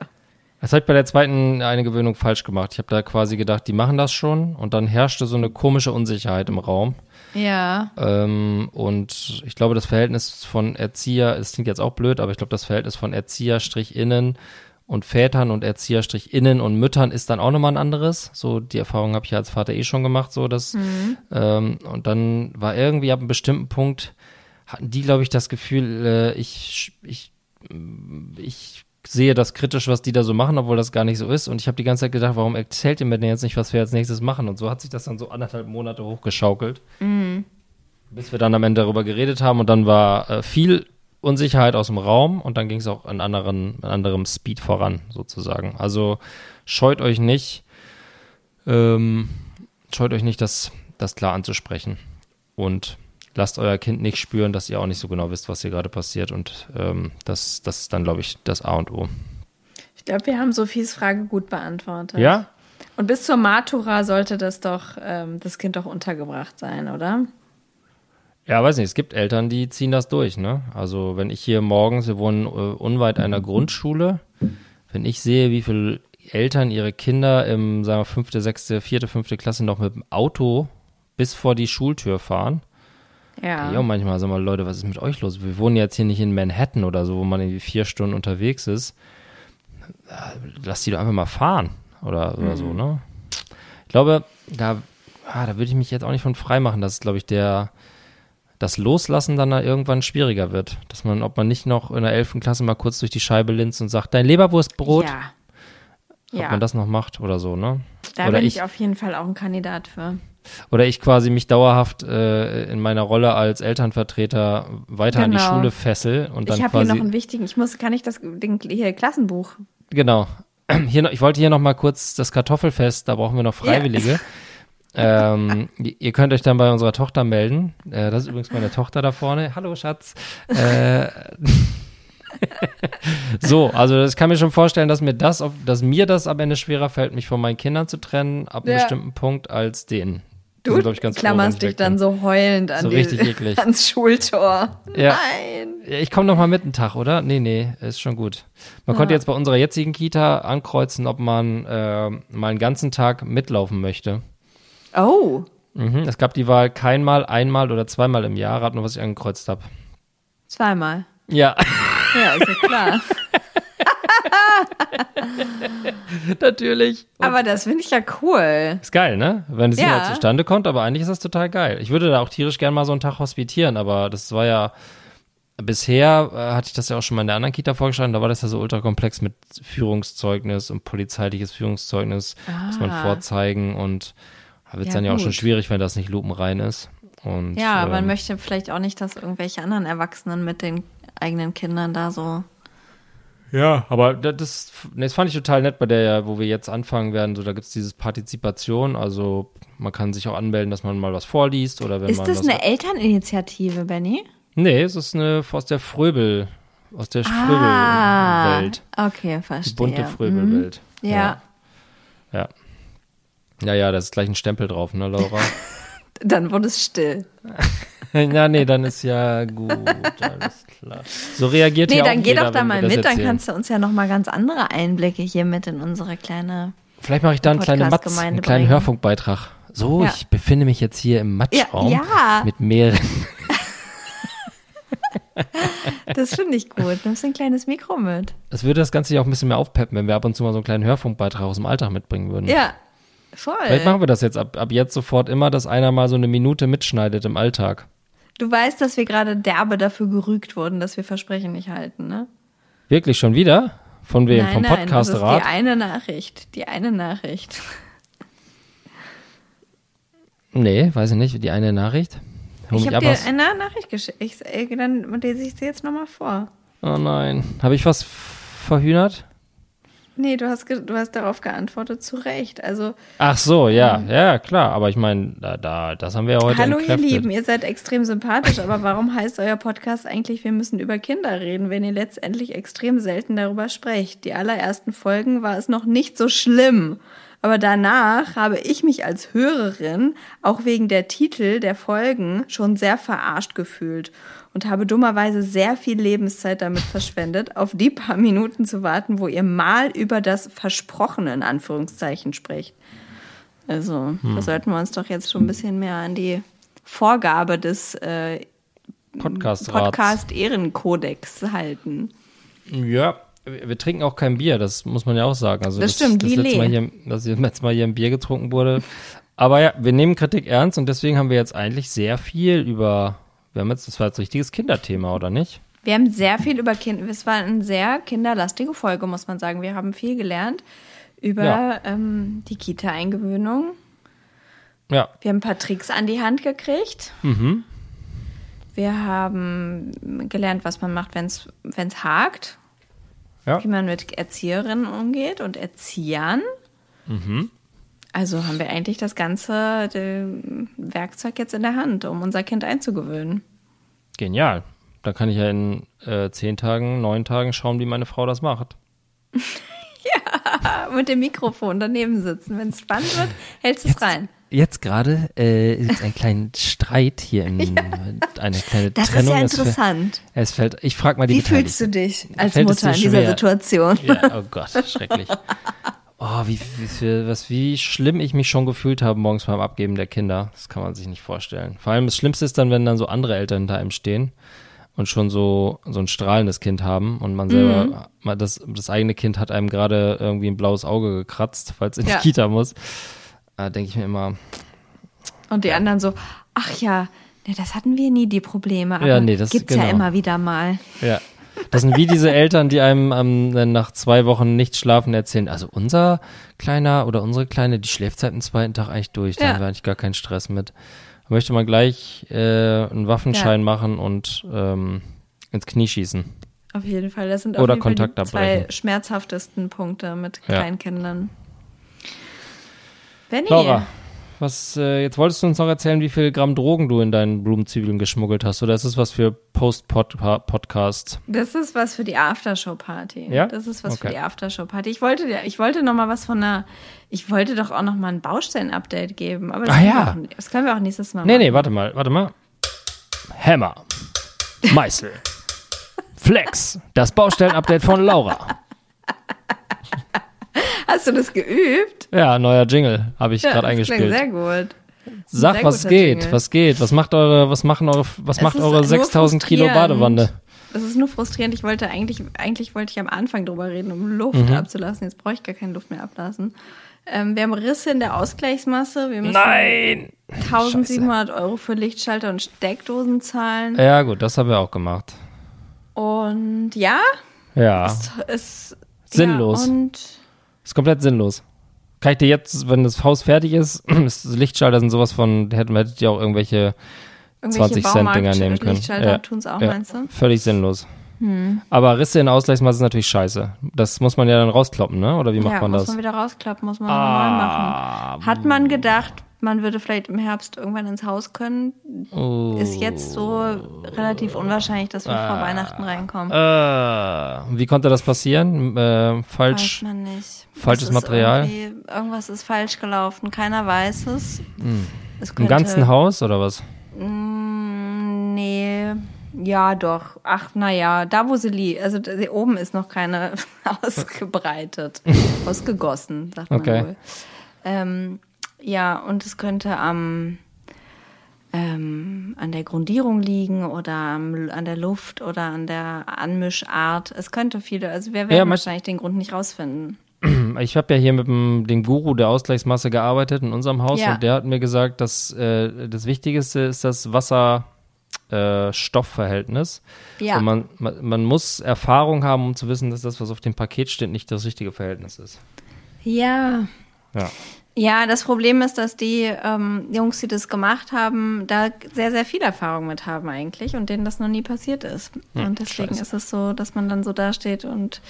Das habe ich bei der zweiten eine Gewöhnung falsch gemacht. Ich habe da quasi gedacht, die machen das schon und dann herrschte so eine komische Unsicherheit im Raum. Ja. Ähm, und ich glaube, das Verhältnis von Erzieher, es klingt jetzt auch blöd, aber ich glaube, das Verhältnis von Erzieher-Innen und Vätern und Erzieher-Innen und Müttern ist dann auch nochmal ein anderes. So, die Erfahrung habe ich als Vater eh schon gemacht, so dass, mhm. ähm, und dann war irgendwie ab einem bestimmten Punkt, hatten die, glaube ich, das Gefühl, äh, ich, ich, ich sehe das kritisch, was die da so machen, obwohl das gar nicht so ist. Und ich habe die ganze Zeit gedacht, warum erzählt ihr mir denn jetzt nicht, was wir als nächstes machen? Und so hat sich das dann so anderthalb Monate hochgeschaukelt. Mhm. Bis wir dann am Ende darüber geredet haben und dann war äh, viel Unsicherheit aus dem Raum und dann ging es auch an anderen, an anderem Speed voran, sozusagen. Also scheut euch nicht, ähm, scheut euch nicht, das, das klar anzusprechen. Und lasst euer Kind nicht spüren, dass ihr auch nicht so genau wisst, was hier gerade passiert. Und ähm, das, das ist dann, glaube ich, das A und O. Ich glaube, wir haben Sophies Frage gut beantwortet. Ja? Und bis zur Matura sollte das doch, ähm, das Kind doch untergebracht sein, oder? Ja, weiß nicht, es gibt Eltern, die ziehen das durch, ne? Also wenn ich hier morgens, wir wohnen äh, unweit einer Grundschule, wenn ich sehe, wie viele Eltern ihre Kinder im, sagen wir, fünfte, sechste, vierte, fünfte Klasse noch mit dem Auto bis vor die Schultür fahren. Ja. Ja, manchmal sag mal, Leute, was ist mit euch los? Wir wohnen jetzt hier nicht in Manhattan oder so, wo man irgendwie vier Stunden unterwegs ist. Lass die doch einfach mal fahren oder, oder mhm. so, ne? Ich glaube, da, ah, da würde ich mich jetzt auch nicht von frei machen. Das ist, glaube ich, der, das Loslassen dann irgendwann schwieriger wird. Dass man, ob man nicht noch in der 11. Klasse mal kurz durch die Scheibe linst und sagt, dein Leberwurstbrot. Ja. Ob ja. man das noch macht oder so, ne? Da oder bin ich, ich auf jeden Fall auch ein Kandidat für. Oder ich quasi mich dauerhaft äh, in meiner Rolle als Elternvertreter weiter genau. an die genau. Schule fessel und dann Ich habe hier noch einen wichtigen, ich muss, kann ich das, den, hier Klassenbuch. Genau. Hier, ich wollte hier noch mal kurz das Kartoffelfest, da brauchen wir noch Freiwillige. Ja. ähm, ihr könnt euch dann bei unserer Tochter melden. Äh, das ist übrigens meine Tochter da vorne. Hallo, Schatz. Äh, so, also ich kann mir schon vorstellen, dass mir das, dass mir das am Ende schwerer fällt, mich von meinen Kindern zu trennen, ab einem ja. bestimmten Punkt, als denen. Du sind, ich, ganz klammerst froh, dich dann so heulend an so die, richtig eklig. ans Schultor. Ja. Nein. Ja, ich komme noch mal mit einen Tag, oder? Nee, nee, ist schon gut. Man konnte jetzt bei unserer jetzigen Kita ankreuzen, ob man äh, mal einen ganzen Tag mitlaufen möchte. Oh, Mhm. Es gab die Wahl keinmal, einmal oder zweimal im Jahr. Rat nur, was ich angekreuzt habe. zweimal. Ja, Ja, ist ja klar. natürlich. Aber das finde ich ja cool. Ist geil, ne? Wenn es Ja. zustande kommt, aber eigentlich ist das total geil. Ich würde da auch tierisch gern mal so einen Tag hospitieren, aber das war ja bisher äh, hatte ich das ja auch schon mal in der anderen Kita vorgeschlagen, da war das ja so ultra komplex mit Führungszeugnis und polizeiliches Führungszeugnis, muss man Ah. vorzeigen und da wird es Ja, dann ja auch schon gut. schwierig, wenn das nicht lupenrein ist. Und, Ja, man ähm, möchte vielleicht auch nicht, dass irgendwelche anderen Erwachsenen mit den eigenen Kindern da so. Ja, aber da- das, nee, das fand ich total nett bei der, wo wir jetzt anfangen werden. So, da gibt es dieses Partizipation, also man kann sich auch anmelden, dass man mal was vorliest oder wenn Ist man das was eine Elterninitiative, Benny? Nee, es ist eine aus der Fröbel, aus der Ah, Fröbelwelt. okay, Die verstehe. bunte Fröbelwelt. Mhm. Ja. Ja. Ja, ja, da ist gleich ein Stempel drauf, ne, Laura? Dann wurde es still. ja, nee, dann ist ja gut, alles klar. So reagiert Nee, ja auch dann geh doch da mal das mit, dann kannst du uns ja noch mal ganz andere Einblicke hier mit in unsere kleine. Vielleicht mache ich da einen kleinen Matz, einen kleinen. Hörfunkbeitrag. So, Ja. ich befinde mich jetzt hier im Matschraum Ja, ja. mit mehreren. Das finde ich gut. Nimmst ein kleines Mikro mit. Es würde das Ganze ja auch ein bisschen mehr aufpeppen, wenn wir ab und zu mal so einen kleinen Hörfunkbeitrag aus dem Alltag mitbringen würden. Ja, voll. Vielleicht machen wir das jetzt ab, ab jetzt sofort immer, dass einer mal so eine Minute mitschneidet im Alltag. Du weißt, dass wir gerade derbe dafür gerügt wurden, dass wir Versprechen nicht halten, ne? Wirklich schon wieder? Von wem? nein, Vom nein, das ist Podcast-Rat? die eine Nachricht. Die eine Nachricht. Nee, weiß ich nicht. Die eine Nachricht? Hol ich habe ab dir eine Nachricht geschickt. Ich, dann lese ich sie jetzt nochmal vor. Oh nein. Habe ich was verhühnert? Nee, du hast, du hast darauf geantwortet, zu Recht. Also, Ach so, ja, ja, klar. Aber ich meine, da, da, das haben wir ja heute hallo ihr entkräftet. Lieben, ihr seid extrem sympathisch, aber warum heißt euer Podcast eigentlich, wir müssen über Kinder reden, wenn ihr letztendlich extrem selten darüber sprecht? Die allerersten Folgen war es noch nicht so schlimm. Aber danach habe ich mich als Hörerin auch wegen der Titel der Folgen schon sehr verarscht gefühlt und habe dummerweise sehr viel Lebenszeit damit verschwendet, auf die paar Minuten zu warten, wo ihr mal über das Versprochene in Anführungszeichen spricht. Also, da sollten wir uns doch jetzt schon ein bisschen mehr an die Vorgabe des äh. Podcast-Ehrenkodex halten. Ja, wir trinken auch kein Bier, das muss man ja auch sagen. Also Das stimmt, das letzte. Mal hier, dass letztes Mal hier ein Bier getrunken wurde. Aber ja, wir nehmen Kritik ernst und deswegen haben wir jetzt eigentlich sehr viel über, wir haben jetzt, das war jetzt ein richtiges Kinderthema, oder nicht? Wir haben sehr viel über Kinder, es war eine sehr kinderlastige Folge, muss man sagen. Wir haben viel gelernt über Ja. ähm, die Kita-Eingewöhnung. Ja, Wir haben ein paar Tricks an die Hand gekriegt. Mhm. Wir haben gelernt, was man macht, wenn es hakt, ja. wie man mit Erzieherinnen umgeht und Erziehern. Mhm. Also haben wir eigentlich das ganze äh, Werkzeug jetzt in der Hand, um unser Kind einzugewöhnen. Genial. Da kann ich ja in äh, zehn Tagen, neun Tagen schauen, wie meine Frau das macht. Ah, Mit dem Mikrofon daneben sitzen. Wenn es spannend wird, hältst du es rein. Jetzt gerade äh, ist ein kleiner Streit hier in eine kleine Das Trennung. ist ja Es fällt- interessant. Es fällt, ich frage mal die Wie fühlst du dich als Mutter in dieser? Situation? Ja, oh Gott, schrecklich. Oh, wie, wie, was, wie schlimm ich mich schon gefühlt habe morgens beim Abgeben der Kinder. Das kann man sich nicht vorstellen. Vor allem das Schlimmste ist dann, wenn dann so andere Eltern hinter einem stehen und schon so, so ein strahlendes Kind haben und man selber, Mhm. das, das eigene Kind hat einem gerade irgendwie ein blaues Auge gekratzt, falls es in Ja. die Kita muss. Da denke ich mir immer, Und die anderen so, ach ja, ne, das hatten wir nie, die Probleme. Aber Ja, nee, das- gibt's ja genau. immer wieder mal. Ja. Das sind wie diese Eltern, die einem ähm, nach zwei Wochen nicht schlafen erzählen. Also unser Kleiner oder unsere Kleine, die schläft seit dem zweiten Tag eigentlich durch. Da Ja. haben wir eigentlich gar keinen Stress mit. Da möchte man gleich äh, einen Waffenschein machen und ähm, ins Knie schießen. Auf jeden Fall. Das sind Oder auf jeden Fall Kontakt die zwei abbrechen. schmerzhaftesten Punkte mit Ja. Kleinkindern. Benny, Laura, Was, äh, jetzt wolltest du uns noch erzählen, wie viel Gramm Drogen du in deinen Blumenzwiebeln geschmuggelt hast, oder ist das was für Post-Podcast? Das ist was für die Aftershow-Party. Ja? Das ist was Okay. für die Aftershow-Party. Ich wollte, dir- ich wollte noch mal was von einer, ich wollte doch auch noch mal ein Baustellen-Update geben. Aber das, Ah, können ja. wir auch, das können wir auch nächstes Mal Nee, machen. nee, warte mal, warte mal. Hammer. Meißel. Flex. Das Baustellen-Update von Laura. Hast du das geübt? Ja, neuer Jingle habe ich Ja, gerade eingespielt. sehr gut. Sag, sehr was geht, Jingle. was geht? Was macht eure, was machen eure, was Es macht eure nur 6000 Kilo. Badewanne? Das ist nur frustrierend. Ich wollte eigentlich, eigentlich wollte ich am Anfang drüber reden, um Luft Mhm. abzulassen. Jetzt brauche ich gar keine Luft mehr ablassen. Ähm, wir haben Risse in der Ausgleichsmasse. Wir müssen Nein! 1700 Euro für Lichtschalter und Steckdosen zahlen. Ja, gut, das haben wir auch gemacht. Und ja, Ja, es ist Sinnlos. Ja, und ist komplett sinnlos. Kann ich dir jetzt, wenn das Haus fertig ist, ist Lichtschalter sind sowas von, hätten hättet ihr auch irgendwelche irgendwelche 20 Cent Dinger nehmen können. Lichtschalter Ja, tun es auch, ja, meinst du? Hm. Völlig sinnlos. Aber Risse in Ausgleichsmasse ist natürlich scheiße. Das muss man ja dann rauskloppen, ne? Oder wie macht ja, man muss das? man wieder rausklappen, muss man Ah, neu machen. Hat man gedacht, man würde vielleicht im Herbst irgendwann ins Haus können, Oh. ist jetzt so relativ unwahrscheinlich, dass wir Ah. vor Weihnachten reinkommen. Äh, wie konnte das passieren? Äh, Weiß falsch. man nicht. falsches Es ist Material? Irgendwas ist falsch gelaufen, keiner weiß es. es Im ganzen Haus oder was? Mm, Nee, ja doch. Ach, naja, da wo sie liegt. Also da- oben ist noch keine ausgebreitet. Ausgegossen, sagt man Okay. wohl. Ähm, ja, und es könnte am ähm, an der Grundierung liegen oder am, an der Luft oder an der Anmischart. Es könnte viele, also wir werden Ja, wahrscheinlich den Grund nicht rausfinden. Ich habe ja hier mit dem, dem Guru der Ausgleichsmasse gearbeitet in unserem Haus Ja. und der hat mir gesagt, dass äh, das Wichtigste ist das Wasser-Stoffverhältnis. Ja. Und man, man, man muss Erfahrung haben, um zu wissen, dass das, was auf dem Paket steht, nicht das richtige Verhältnis ist. Ja, Ja. Ja, das Problem ist, dass die ähm, Jungs, die das gemacht haben, da sehr, sehr viel Erfahrung mit haben eigentlich und denen das noch nie passiert ist. und deswegen scheiße. ist es so, dass man dann so dasteht und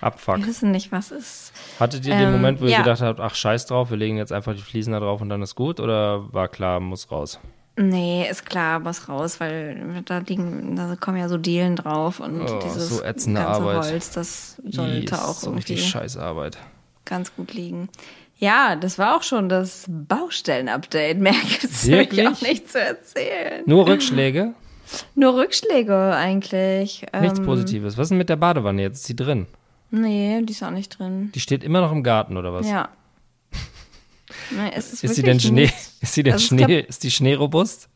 Abfuck. wir wissen nicht, was ist. Hattet ihr den Ähm, Moment, wo ihr ja. gedacht habt, ach scheiß drauf, wir legen jetzt einfach die Fliesen da drauf und dann ist gut? Oder war klar, muss raus? Nee, ist klar, was raus, weil da liegen, da kommen ja so Dielen drauf und Oh, dieses so ätzende ganze Arbeit. Holz, das sollte ist auch so irgendwie richtig scheiß Arbeit. ganz gut liegen. Ja, das war auch schon das Baustellen-Update. Mehr gibt's nämlich Wirklich? auch nicht zu erzählen. Nur Rückschläge? Nur Rückschläge eigentlich. Nichts Ähm, Positives. Was ist denn mit der Badewanne jetzt? Ist die drin? Nee, die ist auch nicht drin. Die steht immer noch im Garten oder was? Ja. Nee, es ist Ist sie denn Schnee? Ist sie denn Also es Schnee? Ist die schneerobust?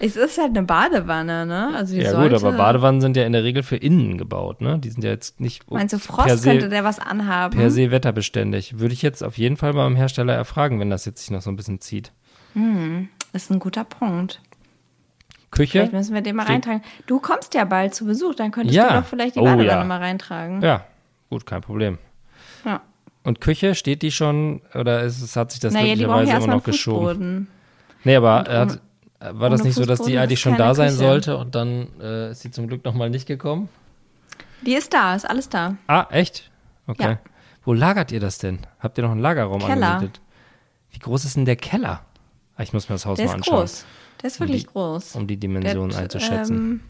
Es ist halt eine Badewanne, ne? Also Ja sollte, gut, aber Badewannen sind ja in der Regel für innen gebaut, ne? Die sind ja jetzt nicht Meinst du, Frost se, könnte der was anhaben? per se wetterbeständig. Würde ich jetzt auf jeden Fall beim Hersteller erfragen, wenn das jetzt sich noch so ein bisschen zieht. Ist ein guter Punkt. Küche? Vielleicht müssen wir den mal Steht- reintragen. Du kommst ja bald zu Besuch, dann könntest Ja. du doch vielleicht die Oh, Badewanne ja. mal reintragen. Ja, gut, kein Problem. Ja. Und Küche, steht die schon oder ist, hat sich das Naja, ja immer noch geschoben? Nee, aber er hat, war das nicht so, dass die eigentlich ist schon da sein Küche. sollte und dann äh, ist sie zum Glück nochmal nicht gekommen? Die ist da, ist alles da. Ah, echt? Okay. Ja. Wo lagert ihr das denn? Habt ihr noch einen Lagerraum Keller. angemietet? Wie groß ist denn der Keller? Ah, ich muss mir das Haus Der mal ist anschauen, groß. Der ist wirklich die- groß. um die Dimension Der hat, einzuschätzen. Ähm,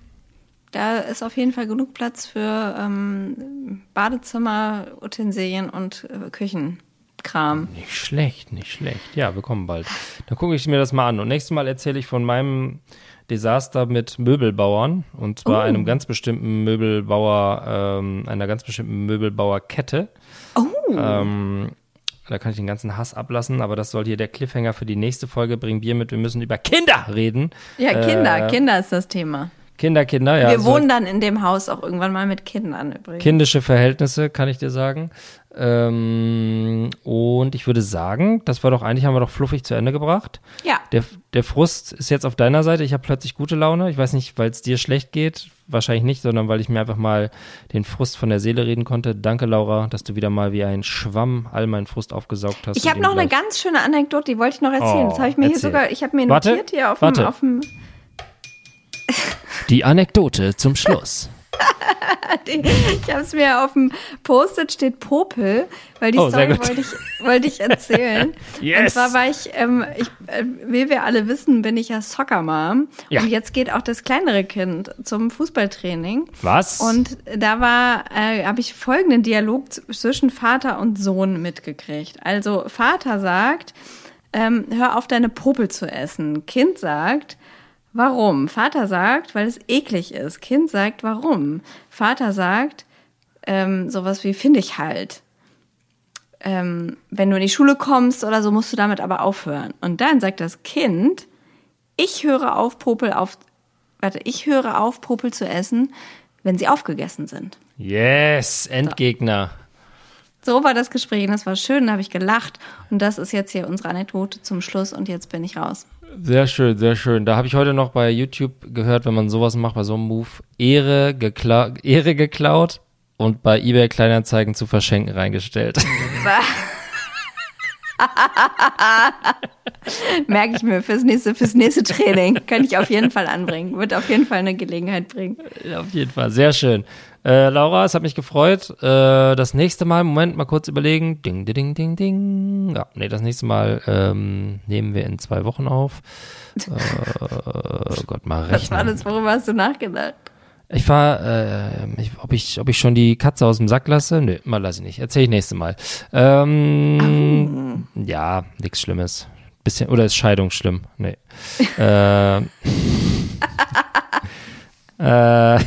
da ist auf jeden Fall genug Platz für ähm, Badezimmer, Utensilien und äh, Küchenkram. Nicht schlecht, nicht schlecht. Ja, wir kommen bald. Dann gucke ich mir das mal an. Und nächstes Mal erzähle ich von meinem Desaster mit Möbelbauern. Und zwar Oh. einem ganz bestimmten Möbelbauer, ähm, einer ganz bestimmten Möbelbauerkette. Oh, Ähm, da kann ich den ganzen Hass ablassen, aber das soll hier der Cliffhanger für die nächste Folge bringen. Bier mit, wir müssen über Kinder reden. ja, Kinder, äh, Kinder ist das Thema. Kinder, Kinder, ja. Wir also wohnen dann in dem Haus auch irgendwann mal mit Kindern übrigens. Kindische Verhältnisse, kann ich dir sagen. Ähm, und ich würde sagen, das war doch eigentlich, haben wir doch fluffig zu Ende gebracht. ja, Der, der Frust ist jetzt auf deiner Seite. Ich habe plötzlich gute Laune. Ich weiß nicht, weil es dir schlecht geht. Wahrscheinlich nicht, sondern weil ich mir einfach mal den Frust von der Seele reden konnte. Danke, Laura, dass du wieder mal wie ein Schwamm all meinen Frust aufgesaugt hast. ich habe noch eine ganz schöne Anekdote, die wollte ich noch erzählen. Oh, das habe ich mir hier erzähl. sogar, ich habe mir Warte, notiert hier auf warte. dem, auf dem Die Anekdote zum Schluss. ich habe es mir auf dem Post-it steht Popel, weil die oh, Story wollte ich, wollte ich erzählen. yes. Und zwar war ich, ähm, ich äh, wie wir alle wissen, bin ich ja Soccer-Mom. Ja. Und jetzt geht auch das kleinere Kind zum Fußballtraining. Was? Und da war, äh, habe ich folgenden Dialog zwischen Vater und Sohn mitgekriegt. Also Vater sagt, ähm, hör auf deine Popel zu essen. Kind sagt, Warum? Vater sagt, weil es eklig ist. Kind sagt, warum? Vater sagt, ähm, sowas wie, finde ich halt. Ähm, wenn du in die Schule kommst oder so, musst du damit aber aufhören. Und dann sagt das Kind, ich höre auf, Popel auf, warte, ich höre auf, Popel zu essen, wenn sie aufgegessen sind. Yes, Endgegner. So. so war das Gespräch und das war schön, da habe ich gelacht. Und das ist jetzt hier unsere Anekdote zum Schluss und jetzt bin ich raus. Sehr schön, sehr schön. Da habe ich heute noch bei YouTube gehört, wenn man sowas macht, bei so einem Move, Ehre, gekla Ehre geklaut und bei eBay Kleinanzeigen zu verschenken reingestellt. Merke ich mir fürs nächste, fürs nächste Training. Könnte ich auf jeden Fall anbringen. Wird auf jeden Fall eine Gelegenheit bringen. Ja, auf jeden Fall. Sehr schön. Äh, Laura, es hat mich gefreut. Äh, das nächste Mal, Moment, mal kurz überlegen. Ding, ding, ding, ding. Ja, nee, das nächste Mal ähm, nehmen wir in zwei Wochen auf. Äh, Gott, mal rechnen. Was war das? Worüber hast du nachgedacht? Ich war, äh, ich, ob, ich, ob ich schon die Katze aus dem Sack lasse? Nö, mal lasse ich nicht. Erzähl ich nächstes Mal. Ähm, oh. Ja, nichts Schlimmes. Bisschen, oder ist Scheidung schlimm? Nee. äh, äh,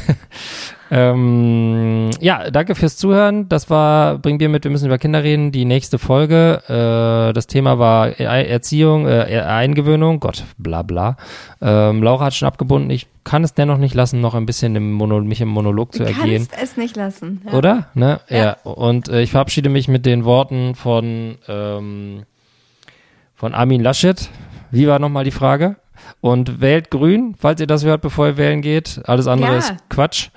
ähm, ja, danke fürs Zuhören. Das war Bring Bier mit, wir müssen über Kinder reden. Die nächste Folge. Äh, das Thema war Erziehung, äh, Eingewöhnung. Gott, bla bla. Ähm, Laura hat schon abgebunden. Ich kann es dennoch nicht lassen, noch ein bisschen im Mono, mich im Monolog zu du ergehen. Kannst es nicht lassen. Ja. Oder? Ne? Ja. ja. Und äh, ich verabschiede mich mit den Worten von, ähm, von Armin Laschet. Wie war nochmal die Frage? Und wählt grün, falls ihr das hört, bevor ihr wählen geht. Alles andere ja. ist Quatsch.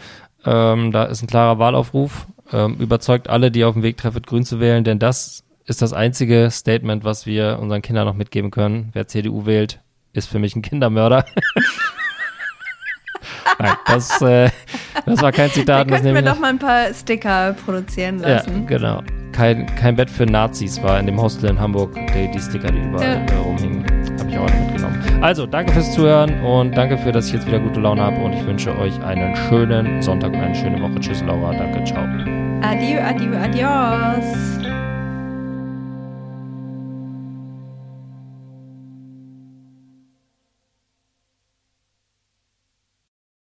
Ähm, da ist ein klarer Wahlaufruf. Ähm, überzeugt alle, die auf dem Weg treffen, grün zu wählen, denn das ist das einzige Statement, was wir unseren Kindern noch mitgeben können. Wer CDU wählt, ist für mich ein Kindermörder. Nein, das, äh, das war kein Zitat. Da könnten wir doch mal ein paar Sticker produzieren lassen. Ja, genau. Kein, kein Bett für Nazis war in dem Hostel in Hamburg, die, die Sticker, die überall ja. rumhingen. Ich auch mitgenommen. Also, danke fürs Zuhören und danke für, dass ich jetzt wieder gute Laune habe und ich wünsche euch einen schönen Sonntag und eine schöne Woche. Tschüss, Laura. Danke, ciao. Adieu, adieu, adios.